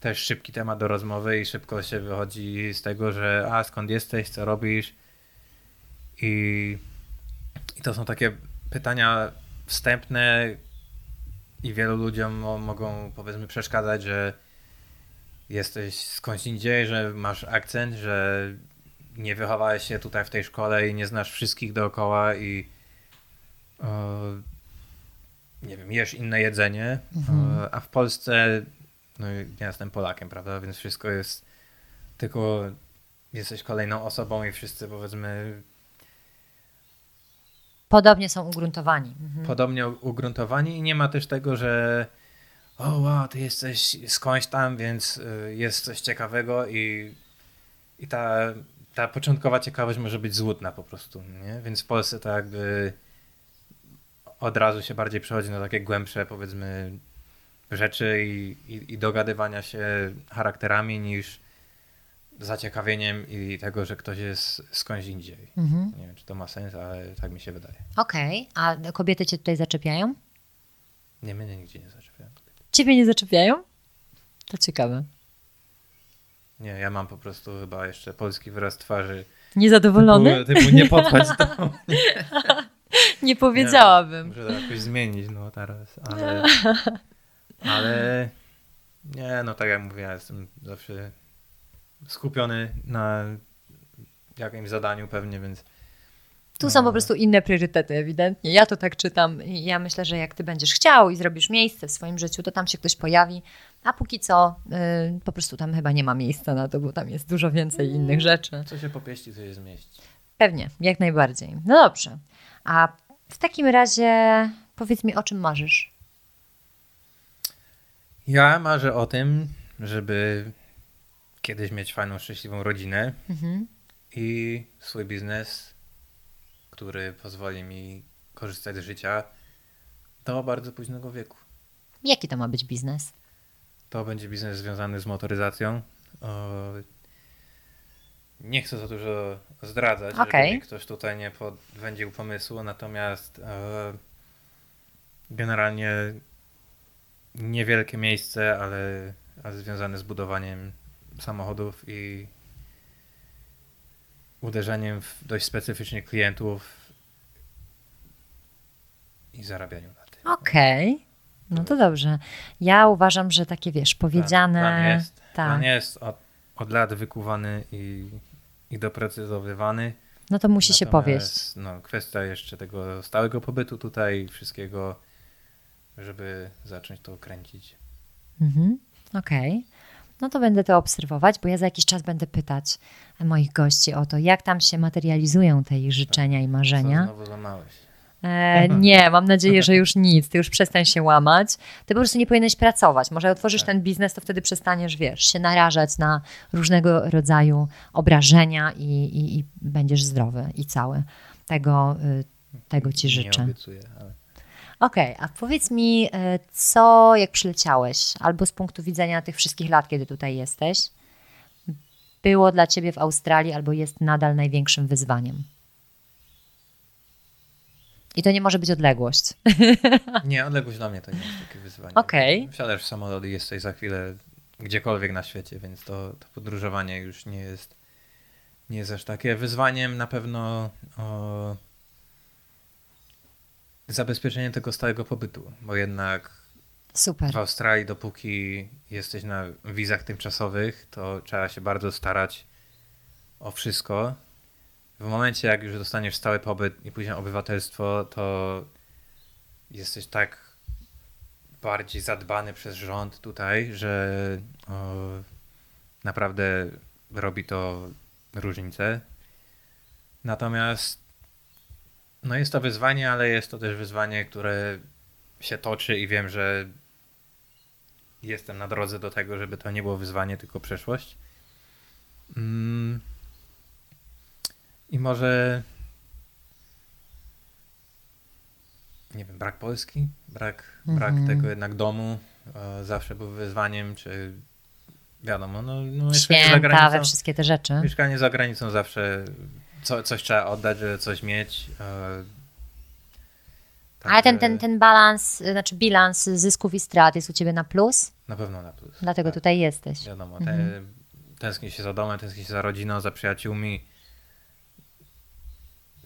też szybki temat do rozmowy i szybko się wychodzi z tego, że a skąd jesteś, co robisz i, i to są takie pytania wstępne, i wielu ludziom mo- mogą powiedzmy przeszkadzać, że jesteś skądś indziej, że masz akcent, że nie wychowałeś się tutaj w tej szkole i nie znasz wszystkich dookoła i e, nie wiem, jesz inne jedzenie, Mhm. e, a w Polsce no ja jestem Polakiem, prawda, więc wszystko jest tylko jesteś kolejną osobą i wszyscy powiedzmy Podobnie są ugruntowani. Mhm. podobnie ugruntowani i nie ma też tego, że o wow, ty jesteś skądś tam, więc y, jest coś ciekawego i, i ta, ta początkowa ciekawość może być złudna po prostu, nie? Więc w Polsce to jakby od razu się bardziej przechodzi na takie głębsze powiedzmy rzeczy i, i, i dogadywania się charakterami niż zaciekawieniem i tego, że ktoś jest skądś indziej. Mhm. Nie wiem, czy to ma sens, ale tak mi się wydaje. Okej, a kobiety cię tutaj zaczepiają? Nie, mnie nigdzie nie zaczepiają. Ciebie nie zaczepiają? To ciekawe. Nie, ja mam po prostu chyba jeszcze polski wyraz twarzy. Niezadowolony? Typu, typu nie podchodź do (laughs) mnie. Nie powiedziałabym. Muszę to jakoś zmienić, no teraz, ale... (laughs) Ale... Nie, no tak jak mówię, ja jestem zawsze skupiony na jakimś zadaniu pewnie, więc... Tu są No. po prostu inne priorytety, ewidentnie. Ja to tak czytam. I Ja myślę, że jak ty będziesz chciał i zrobisz miejsce w swoim życiu, to tam się ktoś pojawi. A póki co, y, po prostu tam chyba nie ma miejsca na to, bo tam jest dużo więcej innych rzeczy. Co się popieści, to się zmieści. Pewnie, jak najbardziej. No dobrze. A w takim razie powiedz mi, o czym marzysz? Ja marzę o tym, żeby kiedyś mieć fajną, szczęśliwą rodzinę Mhm. i swój biznes, który pozwoli mi korzystać z życia do bardzo późnego wieku. Jaki to ma być biznes? To będzie biznes związany z motoryzacją. Nie chcę za dużo zdradzać, Okej. żeby ktoś tutaj nie podwędził pomysłu, natomiast e, generalnie niewielkie miejsce, ale, ale związane z budowaniem samochodów i uderzeniem w dość specyficznych klientów i zarabianiu na tym. Okej. No to dobrze. Ja uważam, że takie, wiesz, powiedziane... Plan, plan jest, tak. plan jest od, od lat wykuwany i, i doprecyzowywany. No to musi się Natomiast, powieść. No, kwestia jeszcze tego stałego pobytu tutaj, wszystkiego, żeby zacząć to kręcić. Mhm. Okej. No to będę to obserwować, bo ja za jakiś czas będę pytać moich gości o to, jak tam się materializują te ich życzenia i Co marzenia. znowu złamałeś? E, nie, mam nadzieję, że już nic. Ty już przestań się łamać. Ty po prostu nie powinieneś pracować. Może otworzysz Tak. ten biznes, to wtedy przestaniesz, wiesz, się narażać na różnego rodzaju obrażenia i, i, i będziesz zdrowy i cały. Tego, y, tego ci Nie życzę. obiecuję, ale Okej, a powiedz mi, e, co jak przyleciałeś, albo z punktu widzenia tych wszystkich lat, kiedy tutaj jesteś, było dla ciebie w Australii, albo jest nadal największym wyzwaniem? I to nie może być odległość. (laughs) nie, odległość dla mnie to nie jest takie wyzwanie. Okej. Wsiadasz w samolot i jesteś za chwilę gdziekolwiek na świecie, więc to, to podróżowanie już nie jest, nie jest aż takie. Wyzwaniem na pewno o, zabezpieczenie tego stałego pobytu, bo jednak Super. w Australii, dopóki jesteś na wizach tymczasowych, to trzeba się bardzo starać o wszystko. W momencie, jak już dostaniesz stały pobyt i później obywatelstwo, to jesteś tak bardziej zadbany przez rząd tutaj, że o, naprawdę robi to różnicę. Natomiast no jest to wyzwanie, ale jest to też wyzwanie, które się toczy i wiem, że jestem na drodze do tego, żeby to nie było wyzwanie, tylko przeszłość. Mm. I może nie wiem, brak Polski, brak, brak Mhm. tego jednak domu e, zawsze był wyzwaniem, czy wiadomo, no, no Święta, we wszystkie te rzeczy. mieszkanie za granicą zawsze co, coś trzeba oddać, żeby coś mieć. e, Ale ten, także ten, ten balans, y, znaczy bilans zysków i strat jest u ciebie na plus, Na pewno na plus. dlatego tak. tutaj jesteś. Wiadomo, Mhm. te, się za domem, tęskni się za rodziną, za przyjaciółmi.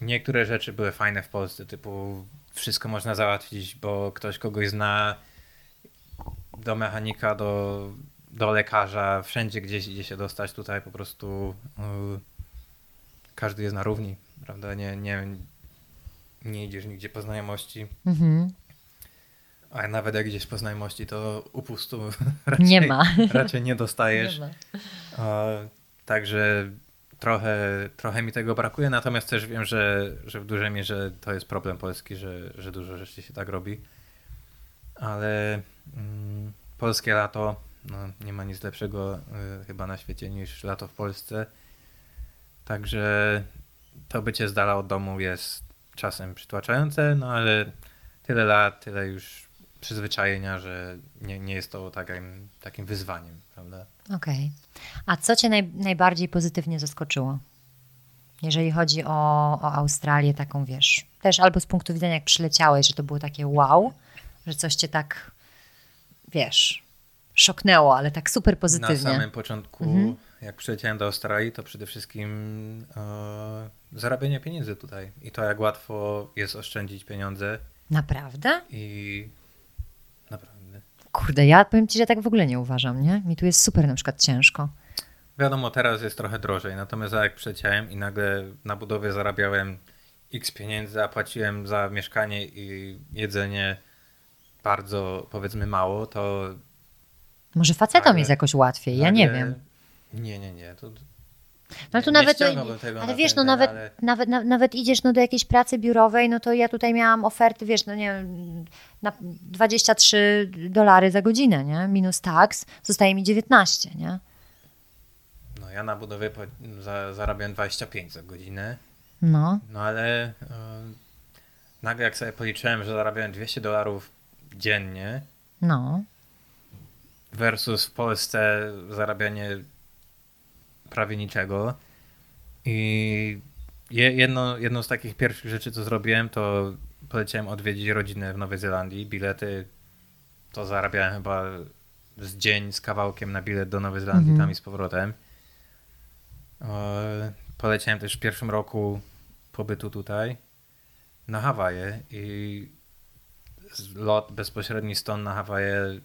Niektóre rzeczy były fajne w Polsce, typu wszystko można załatwić, bo ktoś kogoś zna, do mechanika, do, do lekarza, wszędzie gdzieś idzie się dostać tutaj po prostu yy, każdy jest na równi, prawda? Nie, nie, nie idziesz nigdzie po znajomości. Mhm. A nawet jak gdzieś po znajomości, to upustu (laughs) raczej nie ma. (laughs) Raczej nie dostajesz. Nie ma. także trochę, trochę mi tego brakuje, natomiast też wiem, że, że w dużej mierze to jest problem polski, że, że dużo rzeczy się tak robi. Ale mm, polskie lato, no, nie ma nic lepszego y, chyba na świecie niż lato w Polsce. Także to bycie z dala od domu jest czasem przytłaczające, no ale tyle lat, tyle już przyzwyczajenia, że nie, nie jest to takim, takim wyzwaniem, prawda? Okej. Okay. A co Cię naj, najbardziej pozytywnie zaskoczyło? Jeżeli chodzi o, o Australię, taką wiesz, też albo z punktu widzenia, jak przyleciałeś, że to było takie wow, że coś Cię tak, wiesz, szoknęło, ale tak super pozytywnie. Na samym początku, mhm. Jak przyleciałem do Australii, to przede wszystkim e, zarabianie pieniędzy tutaj i to, jak łatwo jest oszczędzić pieniądze. Naprawdę? I Kurde, ja powiem ci, że tak w ogóle nie uważam, nie? Mi tu jest super na przykład ciężko. Wiadomo, teraz jest trochę drożej, natomiast jak przeciąłem i nagle na budowie zarabiałem x pieniędzy, a płaciłem za mieszkanie i jedzenie bardzo, powiedzmy, mało, to... Może facetom nagle, jest jakoś łatwiej, ja nie wiem. Nie, nie, nie. To no tu nawet, ale wiesz, no nawet, ale... nawet, na, nawet idziesz no, do jakiejś pracy biurowej, no to ja tutaj miałam oferty, wiesz, no nie wiem, na 23 dolary za godzinę, nie? Minus tax, zostaje mi 19, nie? No ja na budowie za, zarabiam 25 za godzinę. No. No ale yy, nagle jak sobie policzyłem, że zarabiałem 200 dolarów dziennie. No. Versus w Polsce zarabianie prawie niczego. I jedno, jedną z takich pierwszych rzeczy, co zrobiłem, to poleciałem odwiedzić rodzinę w Nowej Zelandii. Bilety to zarabiałem chyba z dzień z kawałkiem na bilet do Nowej Zelandii, mhm. tam i z powrotem. Poleciałem też w pierwszym roku pobytu tutaj na Hawaje i lot bezpośredni stąd na Hawaje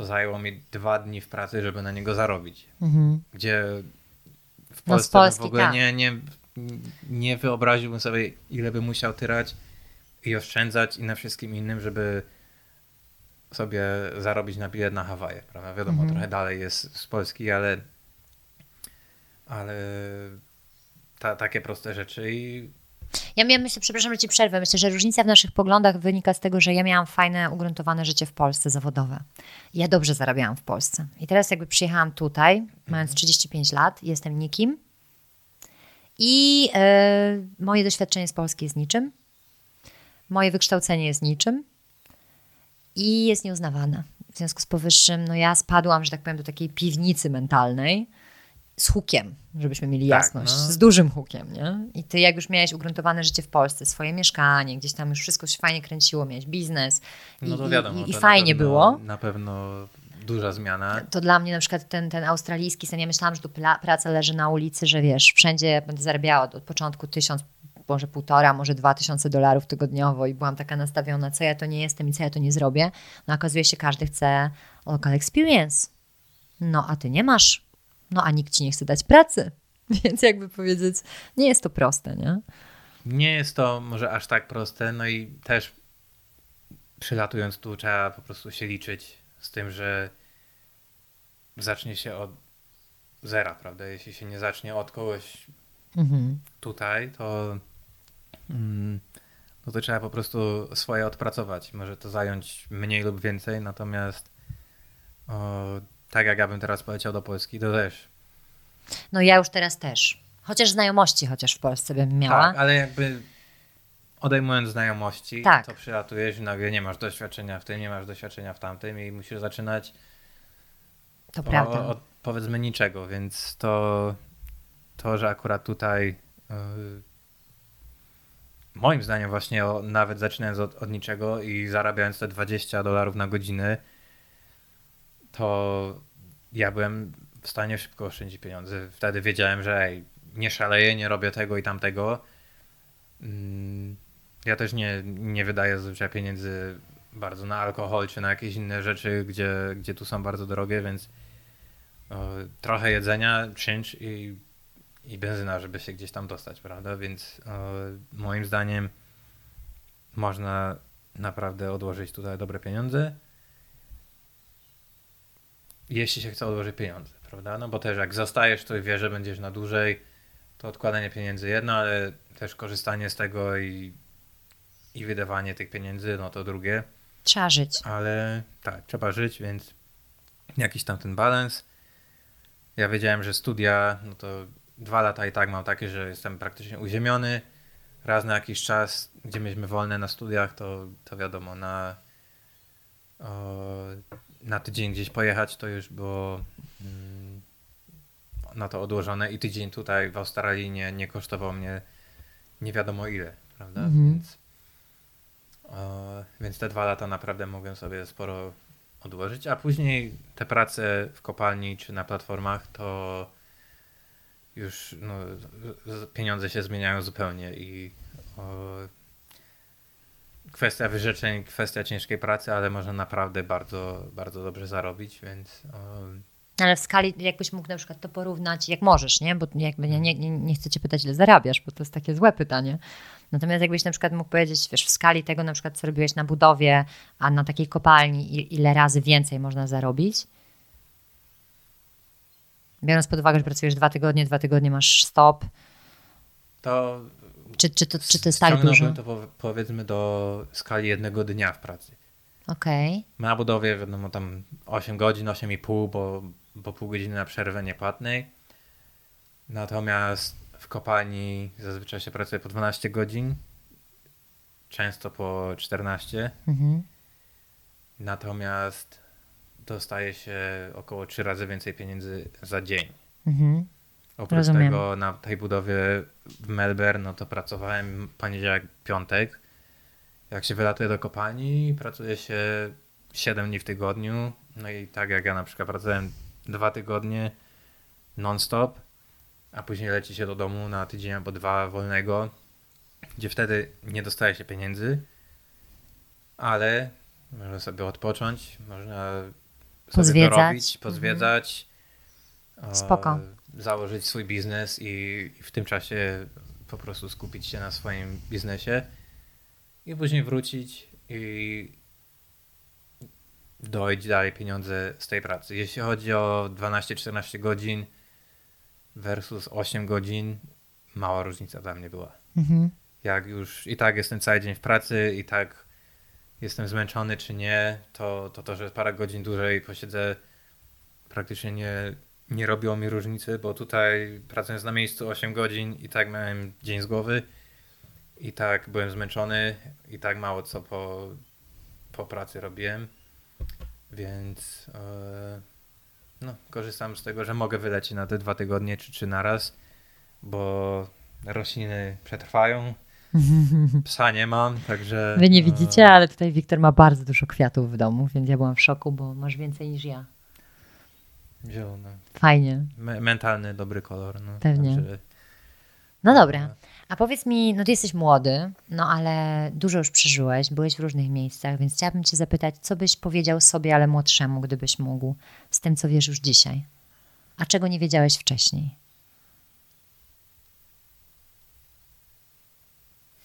to zajęło mi dwa dni w pracy, żeby na niego zarobić. Mhm. Gdzie w no, Polsce no Polski, w ogóle tak. nie, nie, nie wyobraziłbym sobie, ile by musiał tyrać i oszczędzać i na wszystkim innym, żeby sobie zarobić na bilet na Hawaje, prawda? Wiadomo, mhm. trochę dalej jest z Polski, ale ale ta, takie proste rzeczy i ja miałam, myślę, przepraszam, że ci przerwę. Myślę, że różnica w naszych poglądach wynika z tego, że ja miałam fajne, ugruntowane życie w Polsce zawodowe. Ja dobrze zarabiałam w Polsce. I teraz jakby przyjechałam tutaj, mhm. mając 35 lat, jestem nikim. I e, moje doświadczenie z Polski jest niczym. Moje wykształcenie jest niczym. I jest nieuznawane. W związku z powyższym, no ja spadłam, że tak powiem, do takiej piwnicy mentalnej, z hukiem, żebyśmy mieli tak, jasność, no. z dużym hukiem, nie? I ty jak już miałeś ugruntowane życie w Polsce, swoje mieszkanie, gdzieś tam już wszystko się fajnie kręciło, miałeś biznes i, no to wiadomo, i, i fajnie pewno, było. Na pewno duża zmiana. To dla mnie na przykład ten, ten australijski sen, ja myślałam, że tu praca leży na ulicy, że wiesz, wszędzie będę zarabiała od, od początku tysiąc, może półtora, może dwa tysiące dolarów tygodniowo i byłam taka nastawiona, co ja to nie jestem i co ja to nie zrobię. No okazuje się, każdy chce local experience. No a ty nie masz no a nikt ci nie chce dać pracy. (laughs) Więc jakby powiedzieć, nie jest to proste, nie? Nie jest to może aż tak proste, no i też przylatując tu trzeba po prostu się liczyć z tym, że zacznie się od zera, prawda? Jeśli się nie zacznie od kogoś mhm. tutaj, to, mm, no to trzeba po prostu swoje odpracować. Może to zająć mniej lub więcej, natomiast o, tak jak ja bym teraz poleciał do Polski, to też. No ja już teraz też. Chociaż znajomości chociaż w Polsce bym miała. Tak, ale jakby odejmując znajomości, tak. to przylatujesz i nagle nie masz doświadczenia w tym, nie masz doświadczenia w tamtym i musisz zaczynać to o, prawda. od powiedzmy niczego, więc to, to że akurat tutaj yy, moim zdaniem właśnie o, nawet zaczynając od, od niczego i zarabiając te 20 dolarów na godzinę, to ja byłem w stanie szybko oszczędzić pieniądze. Wtedy wiedziałem, że ej, nie szaleję, nie robię tego i tamtego. Mm, ja też nie, nie wydaję zazwyczaj pieniędzy bardzo na alkohol czy na jakieś inne rzeczy, gdzie, gdzie tu są bardzo drogie, więc o, trochę jedzenia, czynsz i, i benzyna, żeby się gdzieś tam dostać, prawda? Więc o, moim zdaniem można naprawdę odłożyć tutaj dobre pieniądze. Jeśli się chce odłożyć pieniądze, prawda? No bo też jak zostajesz, to wiesz, że będziesz na dłużej, to odkładanie pieniędzy jedno, ale też korzystanie z tego i, i wydawanie tych pieniędzy, no to drugie. Trzeba żyć. Ale tak, trzeba żyć, więc jakiś tam ten balans. Ja wiedziałem, że studia, no to dwa lata i tak mam takie, że jestem praktycznie uziemiony. Raz na jakiś czas, gdzie mieliśmy wolne na studiach, to, to wiadomo, na, o, na tydzień gdzieś pojechać to już było mm, na to odłożone i tydzień tutaj w Australii nie, nie kosztował mnie nie wiadomo ile, prawda? Mhm. Więc, o, więc te dwa lata naprawdę mogłem sobie sporo odłożyć, a później te prace w kopalni czy na platformach to już no, pieniądze się zmieniają zupełnie i o, kwestia wyrzeczeń, kwestia ciężkiej pracy, ale można naprawdę bardzo, bardzo dobrze zarobić, więc o, Ale w skali, jakbyś mógł na przykład to porównać, jak możesz, nie? Bo jakby nie, nie, nie chcę cię pytać, ile zarabiasz, bo to jest takie złe pytanie. Natomiast jakbyś na przykład mógł powiedzieć, wiesz, w skali tego na przykład, co robiłeś na budowie, a na takiej kopalni, ile razy więcej można zarobić? Biorąc pod uwagę, że pracujesz dwa tygodnie, dwa tygodnie masz stop, to czy, czy, to, czy to jest tak dużo? to po, powiedzmy do skali jednego dnia w pracy. Okej, Na budowie wiadomo tam 8 godzin, 8,5, bo, bo pół godziny na przerwę niepłatnej. Natomiast w kopalni zazwyczaj się pracuje po 12 godzin, często po 14. mhm. Natomiast dostaje się około 3 razy więcej pieniędzy za dzień. Mhm. Oprócz Rozumiem. tego na tej budowie w Melbourne, no to pracowałem poniedziałek, piątek. Jak się wylatuje do kopalni, pracuje się 7 dni w tygodniu. No i tak jak ja na przykład pracowałem dwa tygodnie non-stop, a później leci się do domu na tydzień albo dwa wolnego, gdzie wtedy nie dostaje się pieniędzy, ale można sobie odpocząć, można sobie Pozwiedzać. dorobić, pozwiedzać. o, Spoko. Założyć swój biznes i, w tym czasie po prostu skupić się na swoim biznesie i później wrócić i dojść dalej pieniądze z tej pracy. Jeśli chodzi o 12-14 godzin versus 8 godzin, mała różnica dla mnie była. Mhm. Jak już i tak jestem cały dzień w pracy, i tak jestem zmęczony czy nie, to to, to że parę godzin dłużej posiedzę praktycznie nie, nie robiło mi różnicy, bo tutaj pracując na miejscu 8 godzin i tak miałem dzień z głowy i tak byłem zmęczony i tak mało co po, po pracy robiłem, więc e, no, korzystam z tego, że mogę wylecieć na te dwa tygodnie czy trzy naraz, bo rośliny przetrwają, (laughs) psa nie mam, także... Wy nie e, widzicie, ale tutaj Wiktor ma bardzo dużo kwiatów w domu, więc ja byłam w szoku, bo masz więcej niż ja. Zielone. Fajnie. Me- mentalny, dobry kolor. No, Pewnie. Także, No dobra. A powiedz mi, no ty jesteś młody, no ale dużo już przeżyłeś, byłeś w różnych miejscach, więc chciałabym cię zapytać, co byś powiedział sobie, ale młodszemu, gdybyś mógł, z tym, co wiesz już dzisiaj? A czego nie wiedziałeś wcześniej?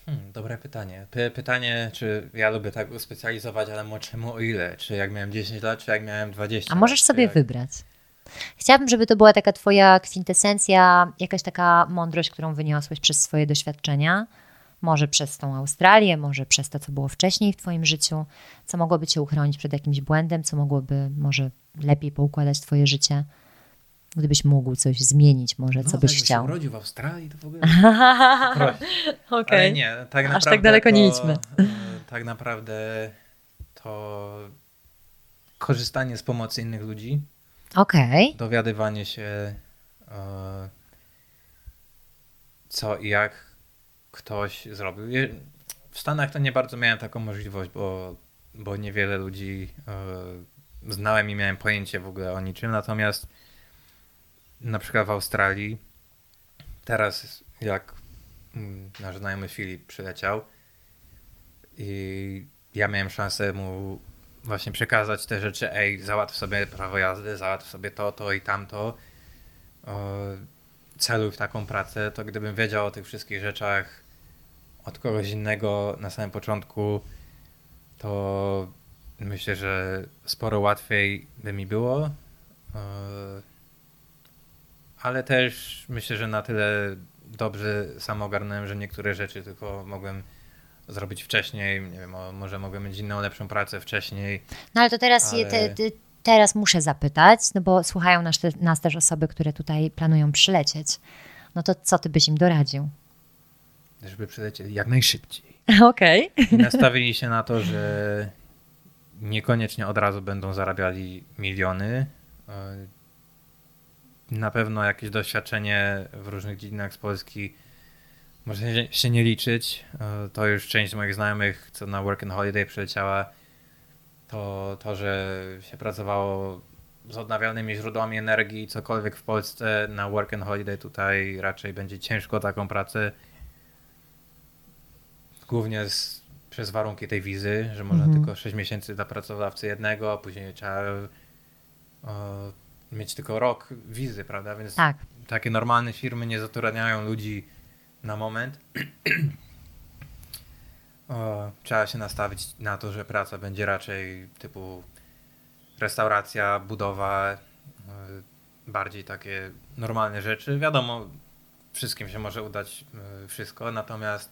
Hmm, dobre pytanie. Py- pytanie, czy ja lubię tak uspecjalizować, ale młodszemu o ile? Czy jak miałem 10 lat, czy jak miałem 20 A możesz lat, czy sobie jak... wybrać. Chciałabym, żeby to była taka twoja kwintesencja, jakaś taka mądrość, którą wyniosłeś przez swoje doświadczenia. Może przez tą Australię, może przez to, co było wcześniej w twoim życiu, co mogłoby cię uchronić przed jakimś błędem, co mogłoby może lepiej poukładać twoje życie. Gdybyś mógł coś zmienić, może No, co byś chciał. się urodził w Australii, to w ogóle... (laughs) Ale nie, tak Aż naprawdę tak daleko nie to, idźmy. e, Tak naprawdę to korzystanie z pomocy innych ludzi, Okej, dowiadywanie się e, co i jak ktoś zrobił. W Stanach to nie bardzo miałem taką możliwość, bo, bo niewiele ludzi e, znałem i miałem pojęcie w ogóle o niczym. Natomiast na przykład w Australii teraz jak mm, nasz znajomy Filip przyleciał i ja miałem szansę mu właśnie przekazać te rzeczy, ej, załatw sobie prawo jazdy, załatw sobie to, to i tamto, celuj w taką pracę, to gdybym wiedział o tych wszystkich rzeczach od kogoś innego na samym początku, to myślę, że sporo łatwiej by mi było. Ale też myślę, że na tyle dobrze sam ogarnąłem, że niektóre rzeczy tylko mogłem zrobić wcześniej. Nie wiem, może mogłem mieć inną, lepszą pracę wcześniej. No ale to teraz, ale... te, te, teraz muszę zapytać, no bo słuchają nas, nas też osoby, które tutaj planują przylecieć. No to co ty byś im doradził? Żeby przylecieli jak najszybciej. (laughs) Okej. Okay. Nastawili się na to, że niekoniecznie od razu będą zarabiali miliony. E, na pewno jakieś doświadczenie w różnych dziedzinach z Polski może się nie liczyć. E, to już część moich znajomych, co na Work and Holiday przyleciała, to to, że się pracowało z odnawialnymi źródłami energii, cokolwiek w Polsce na Work and Holiday tutaj raczej będzie ciężko taką pracę. Głównie z przez warunki tej wizy, że można mhm. tylko 6 miesięcy dla pracodawcy jednego, a później trzeba o, mieć tylko rok wizy, prawda? Więc tak. takie normalne firmy nie zatrudniają ludzi na moment. (clears throat) o, trzeba się nastawić na to, że praca będzie raczej typu restauracja, budowa, o, bardziej takie normalne rzeczy. Wiadomo, wszystkim się może udać y, wszystko, natomiast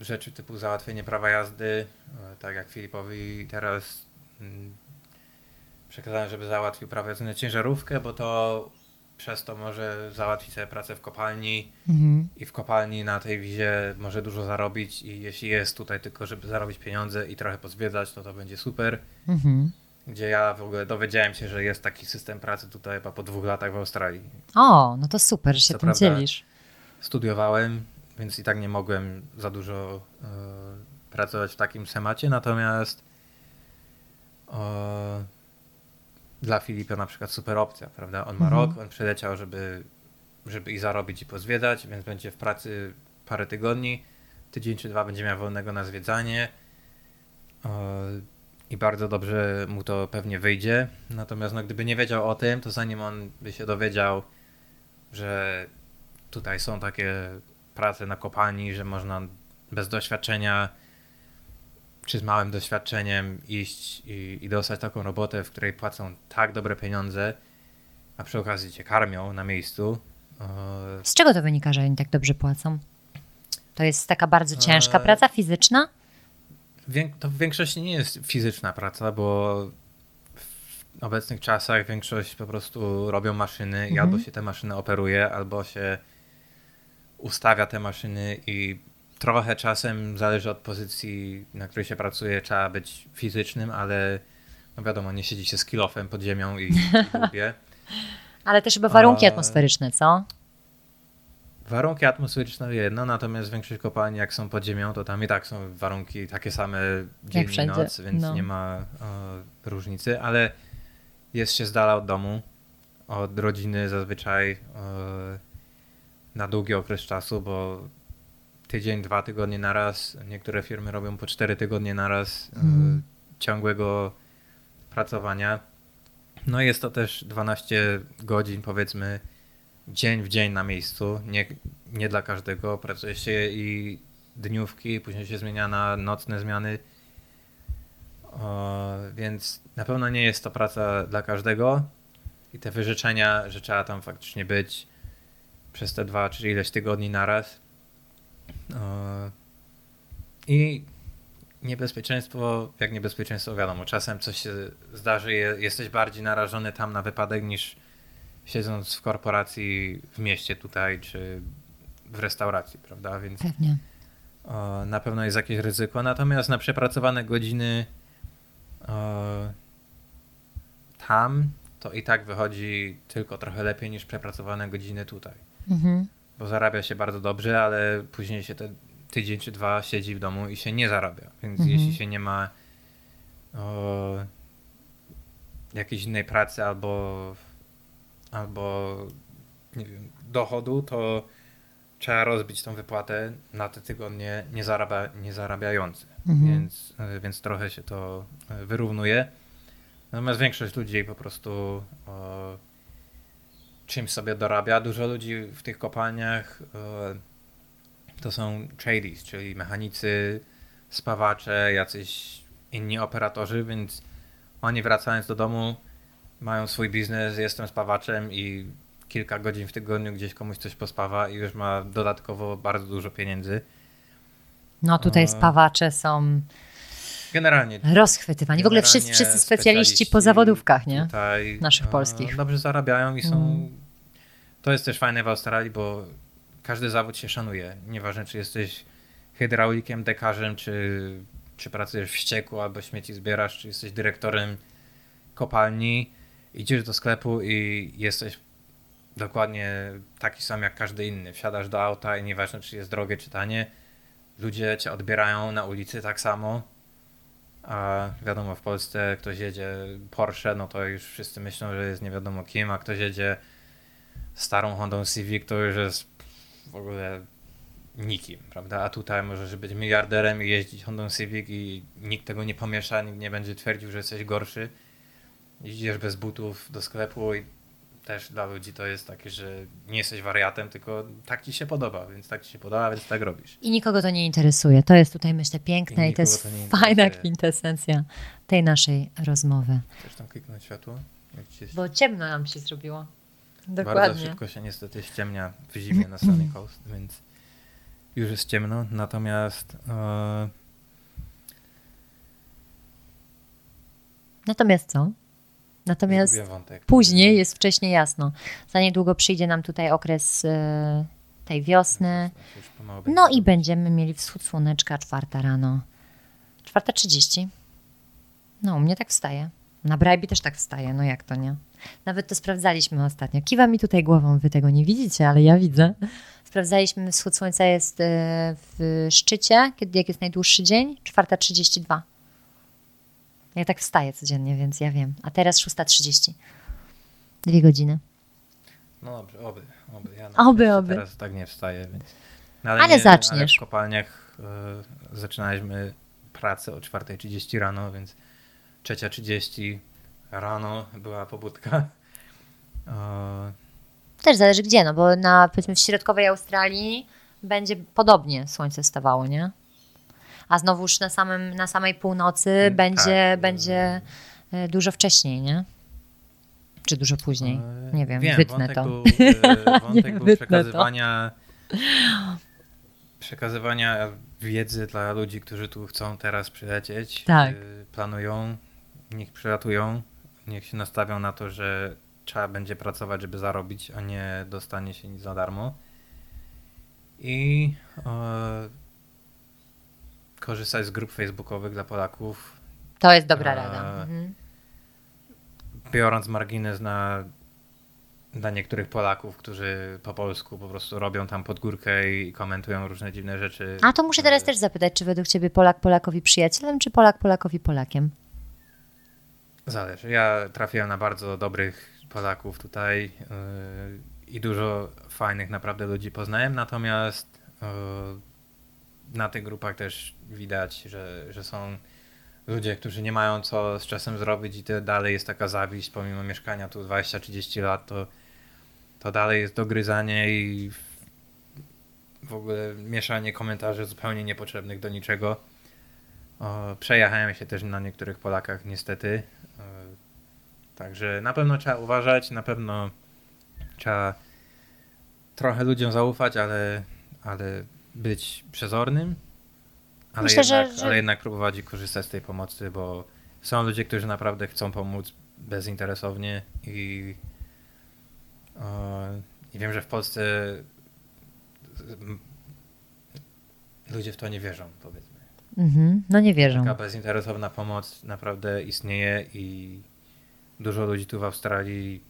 rzeczy typu załatwienie prawa jazdy, e, tak jak Filipowi teraz mm, przekazałem, żeby załatwił prawo jazdy na ciężarówkę, bo to przez to może załatwić sobie pracę w kopalni mhm. i w kopalni na tej wizie może dużo zarobić i jeśli jest tutaj tylko, żeby zarobić pieniądze i trochę pozwiedzać, to to będzie super. Mhm. Gdzie ja w ogóle dowiedziałem się, że jest taki system pracy tutaj chyba po dwóch latach w Australii. O, no to super, że się Co tym dzielisz studiowałem, więc i tak nie mogłem za dużo e, pracować w takim temacie, natomiast e, dla Filipa na przykład super opcja, prawda? On ma mhm. rok, on przyleciał, żeby, żeby i zarobić i pozwiedzać, więc będzie w pracy parę tygodni, tydzień czy dwa będzie miał wolnego na zwiedzanie e, i bardzo dobrze mu to pewnie wyjdzie. Natomiast no, gdyby nie wiedział o tym, to zanim on by się dowiedział, że tutaj są takie prace na kopalni, że można bez doświadczenia czy z małym doświadczeniem iść i, i dostać taką robotę, w której płacą tak dobre pieniądze, a przy okazji cię karmią na miejscu. Z czego to wynika, że oni tak dobrze płacą? To jest taka bardzo ciężka e... praca fizyczna? To w większości nie jest fizyczna praca, bo w obecnych czasach większość po prostu robią maszyny mhm. i albo się te maszyny operuje, albo się ustawia te maszyny i trochę czasem zależy od pozycji, na której się pracuje, trzeba być fizycznym, ale no wiadomo, nie siedzi się z kilofem pod ziemią i (laughs) lubię. ale też chyba warunki A... atmosferyczne, co? Warunki atmosferyczne jedno, natomiast większość kopalni jak są pod ziemią, to tam i tak są warunki takie same dzień i noc, więc no. nie ma różnicy, ale jest się z dala od domu, od rodziny zazwyczaj. Na długi okres czasu, bo tydzień, dwa tygodnie na raz, niektóre firmy robią po cztery tygodnie na raz mm. ciągłego pracowania. No jest to też 12 godzin powiedzmy dzień w dzień na miejscu, nie, nie dla każdego. Pracuje się i dniówki, później się zmienia na nocne zmiany. O, więc na pewno nie jest to praca dla każdego i te wyrzeczenia, że trzeba tam faktycznie być, przez te dwa czy ileś tygodni naraz. I niebezpieczeństwo, jak niebezpieczeństwo, wiadomo, czasem coś się zdarzy, jesteś bardziej narażony tam na wypadek niż siedząc w korporacji w mieście tutaj, czy w restauracji, prawda? Więc Pewnie. Na pewno jest jakieś ryzyko. Natomiast na przepracowane godziny tam to i tak wychodzi tylko trochę lepiej niż przepracowane godziny tutaj. Mhm. Bo zarabia się bardzo dobrze, ale później się te tydzień czy dwa siedzi w domu i się nie zarabia. Więc mhm. jeśli się nie ma o, jakiejś innej pracy albo, albo nie wiem, dochodu, to trzeba rozbić tą wypłatę na te tygodnie nie, zarabia, nie zarabiające, Mhm. więc, więc trochę się to e, wyrównuje. Natomiast większość ludzi po prostu e, czymś sobie dorabia. Dużo ludzi w tych kopalniach e, to są tradies, czyli mechanicy, spawacze, jacyś inni operatorzy, więc oni wracając do domu mają swój biznes, jestem spawaczem i kilka godzin w tygodniu gdzieś komuś coś pospawa i już ma dodatkowo bardzo dużo pieniędzy. No tutaj A. spawacze są Generalnie rozchwytywani. W ogóle wszyscy, wszyscy specjaliści po zawodówkach, nie? Tutaj, Naszych e, polskich. Dobrze zarabiają i są. Mm. To jest też fajne w Australii, bo każdy zawód się szanuje. Nieważne, czy jesteś hydraulikiem, dekarzem, czy, czy pracujesz w ścieku, albo śmieci zbierasz, czy jesteś dyrektorem kopalni. Idziesz do sklepu i jesteś dokładnie taki sam jak każdy inny. Wsiadasz do auta i nieważne, czy jest drogie, czy tanie. Ludzie cię odbierają na ulicy tak samo. A wiadomo, w Polsce ktoś jedzie Porsche, no to już wszyscy myślą, że jest nie wiadomo kim, a ktoś jedzie starą Hondą Civic, to już jest w ogóle nikim, prawda? A tutaj możesz być miliarderem i jeździć Hondą Civic i nikt tego nie pomiesza, nikt nie będzie twierdził, że jesteś gorszy. Idziesz bez butów do sklepu i też dla ludzi to jest takie, że nie jesteś wariatem, tylko tak ci się podoba, więc tak ci się podoba, więc tak robisz. I nikogo to nie interesuje. To jest tutaj, myślę, piękne I i, to jest to fajna kwintesencja tej naszej rozmowy. Chcesz tam kliknąć światło? Bo ciemno nam się zrobiło. Bardzo Dokładnie. szybko się niestety ściemnia w zimie na Sunny (laughs) Coast, więc już jest ciemno. Natomiast e, Natomiast co? Natomiast później jest wcześniej jasno. Za niedługo przyjdzie nam tutaj okres e, tej wiosny. No i będziemy mieli wschód słoneczka czwarta rano. Czwarta trzydzieści. No, u mnie tak wstaje. Na Brajbi też tak wstaje, no jak to nie? Nawet to sprawdzaliśmy ostatnio. Kiwa mi tutaj głową, wy tego nie widzicie, ale ja widzę. Sprawdzaliśmy, wschód słońca jest e, w szczycie, kiedy jak jest najdłuższy dzień, czwarta trzydzieści dwa. Ja tak wstaję codziennie, więc ja wiem. A teraz szósta trzydzieści. Dwie godziny. No dobrze, oby. Oby, ja Oby, oby. Teraz tak nie wstaję, więc... No, Ale nie, zaczniesz. Ale w kopalniach e, zaczynaliśmy pracę o 4.30 rano, więc 3.30 rano była pobudka. (laughs) Też zależy gdzie, no bo na powiedzmy w środkowej Australii będzie podobnie słońce wstawało, nie? A znowuż na, samym, na samej północy Mm, będzie, tak. będzie e, dużo wcześniej, nie? Czy dużo później? E, Nie wiem, wiem, wytnę wątek to. Był, (laughs) e, wątek Nie, był wytnę to. przekazywania, przekazywania wiedzy dla ludzi, którzy tu chcą teraz przylecieć. Tak. Planują, niech przylatują, niech się nastawią na to, że trzeba będzie pracować, żeby zarobić, a nie dostanie się nic za darmo. I korzystać z grup facebookowych dla Polaków, To jest dobra rada. Mhm. biorąc margines na dla niektórych Polaków, którzy po polsku po prostu robią tam pod górkę i komentują różne dziwne rzeczy. A to muszę teraz też zapytać, czy według Ciebie Polak Polakowi przyjacielem, czy Polak Polakowi Polakiem? Zależy. Ja trafiłem na bardzo dobrych Polaków tutaj yy, i dużo fajnych naprawdę ludzi poznałem, natomiast yy, na tych grupach też widać, że, że są ludzie, którzy nie mają co z czasem zrobić i to dalej jest taka zawiść, pomimo mieszkania tu 20-30 lat, to, to dalej jest dogryzanie i w- ogóle mieszanie komentarzy zupełnie niepotrzebnych do niczego. O, przejechałem się też na niektórych Polakach niestety. Także na pewno trzeba uważać, na pewno trzeba trochę ludziom zaufać, ale, ale być przezornym. Ale, Myślę, że- jednak, że- ale jednak próbować i korzystać z tej pomocy, bo są ludzie, którzy naprawdę chcą pomóc bezinteresownie i, e, i wiem, że w Polsce ludzie w to nie wierzą, powiedzmy. Mhm. No nie wierzą. Taka bezinteresowna pomoc naprawdę istnieje i dużo ludzi tu w Australii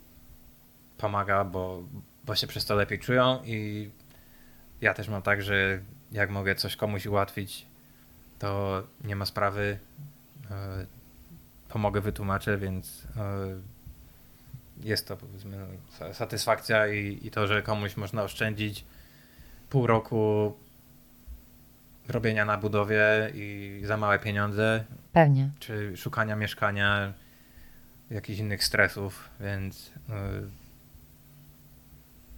pomaga, bo, bo się przez to lepiej czują i ja też mam tak, że jak mogę coś komuś ułatwić, to nie ma sprawy. e, Pomogę, wytłumaczę, więc e, jest to powiedzmy sa- satysfakcja i, i to, że komuś można oszczędzić pół roku robienia na budowie i za małe pieniądze, Pewnie. czy szukania mieszkania, jakichś innych stresów, więc yy,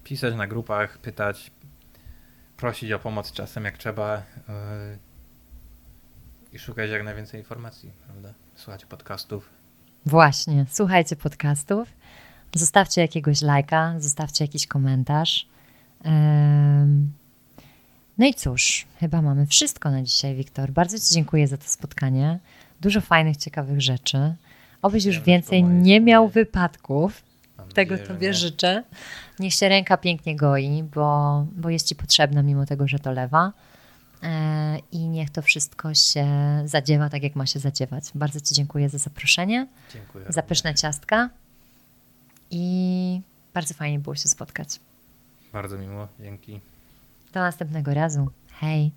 pisać na grupach, pytać, prosić o pomoc czasem jak trzeba yy, i szukać jak najwięcej informacji, prawda? Słuchać podcastów. Właśnie, słuchajcie podcastów, zostawcie jakiegoś lajka, zostawcie jakiś komentarz. No i cóż, chyba mamy wszystko na dzisiaj, Wiktor. Bardzo Ci dziękuję za to spotkanie. Dużo fajnych, ciekawych rzeczy. Obyś już więcej nie miał wypadków. Tego Tobie życzę. Niech się ręka pięknie goi, bo, bo jest Ci potrzebna, mimo tego, że to lewa. E, I niech to wszystko się zadziewa tak, jak ma się zadziewać. Bardzo Ci dziękuję za zaproszenie, Dziękuję. za pyszne ciastka i bardzo fajnie było się spotkać. Bardzo miło, dzięki. Do następnego razu. Hej!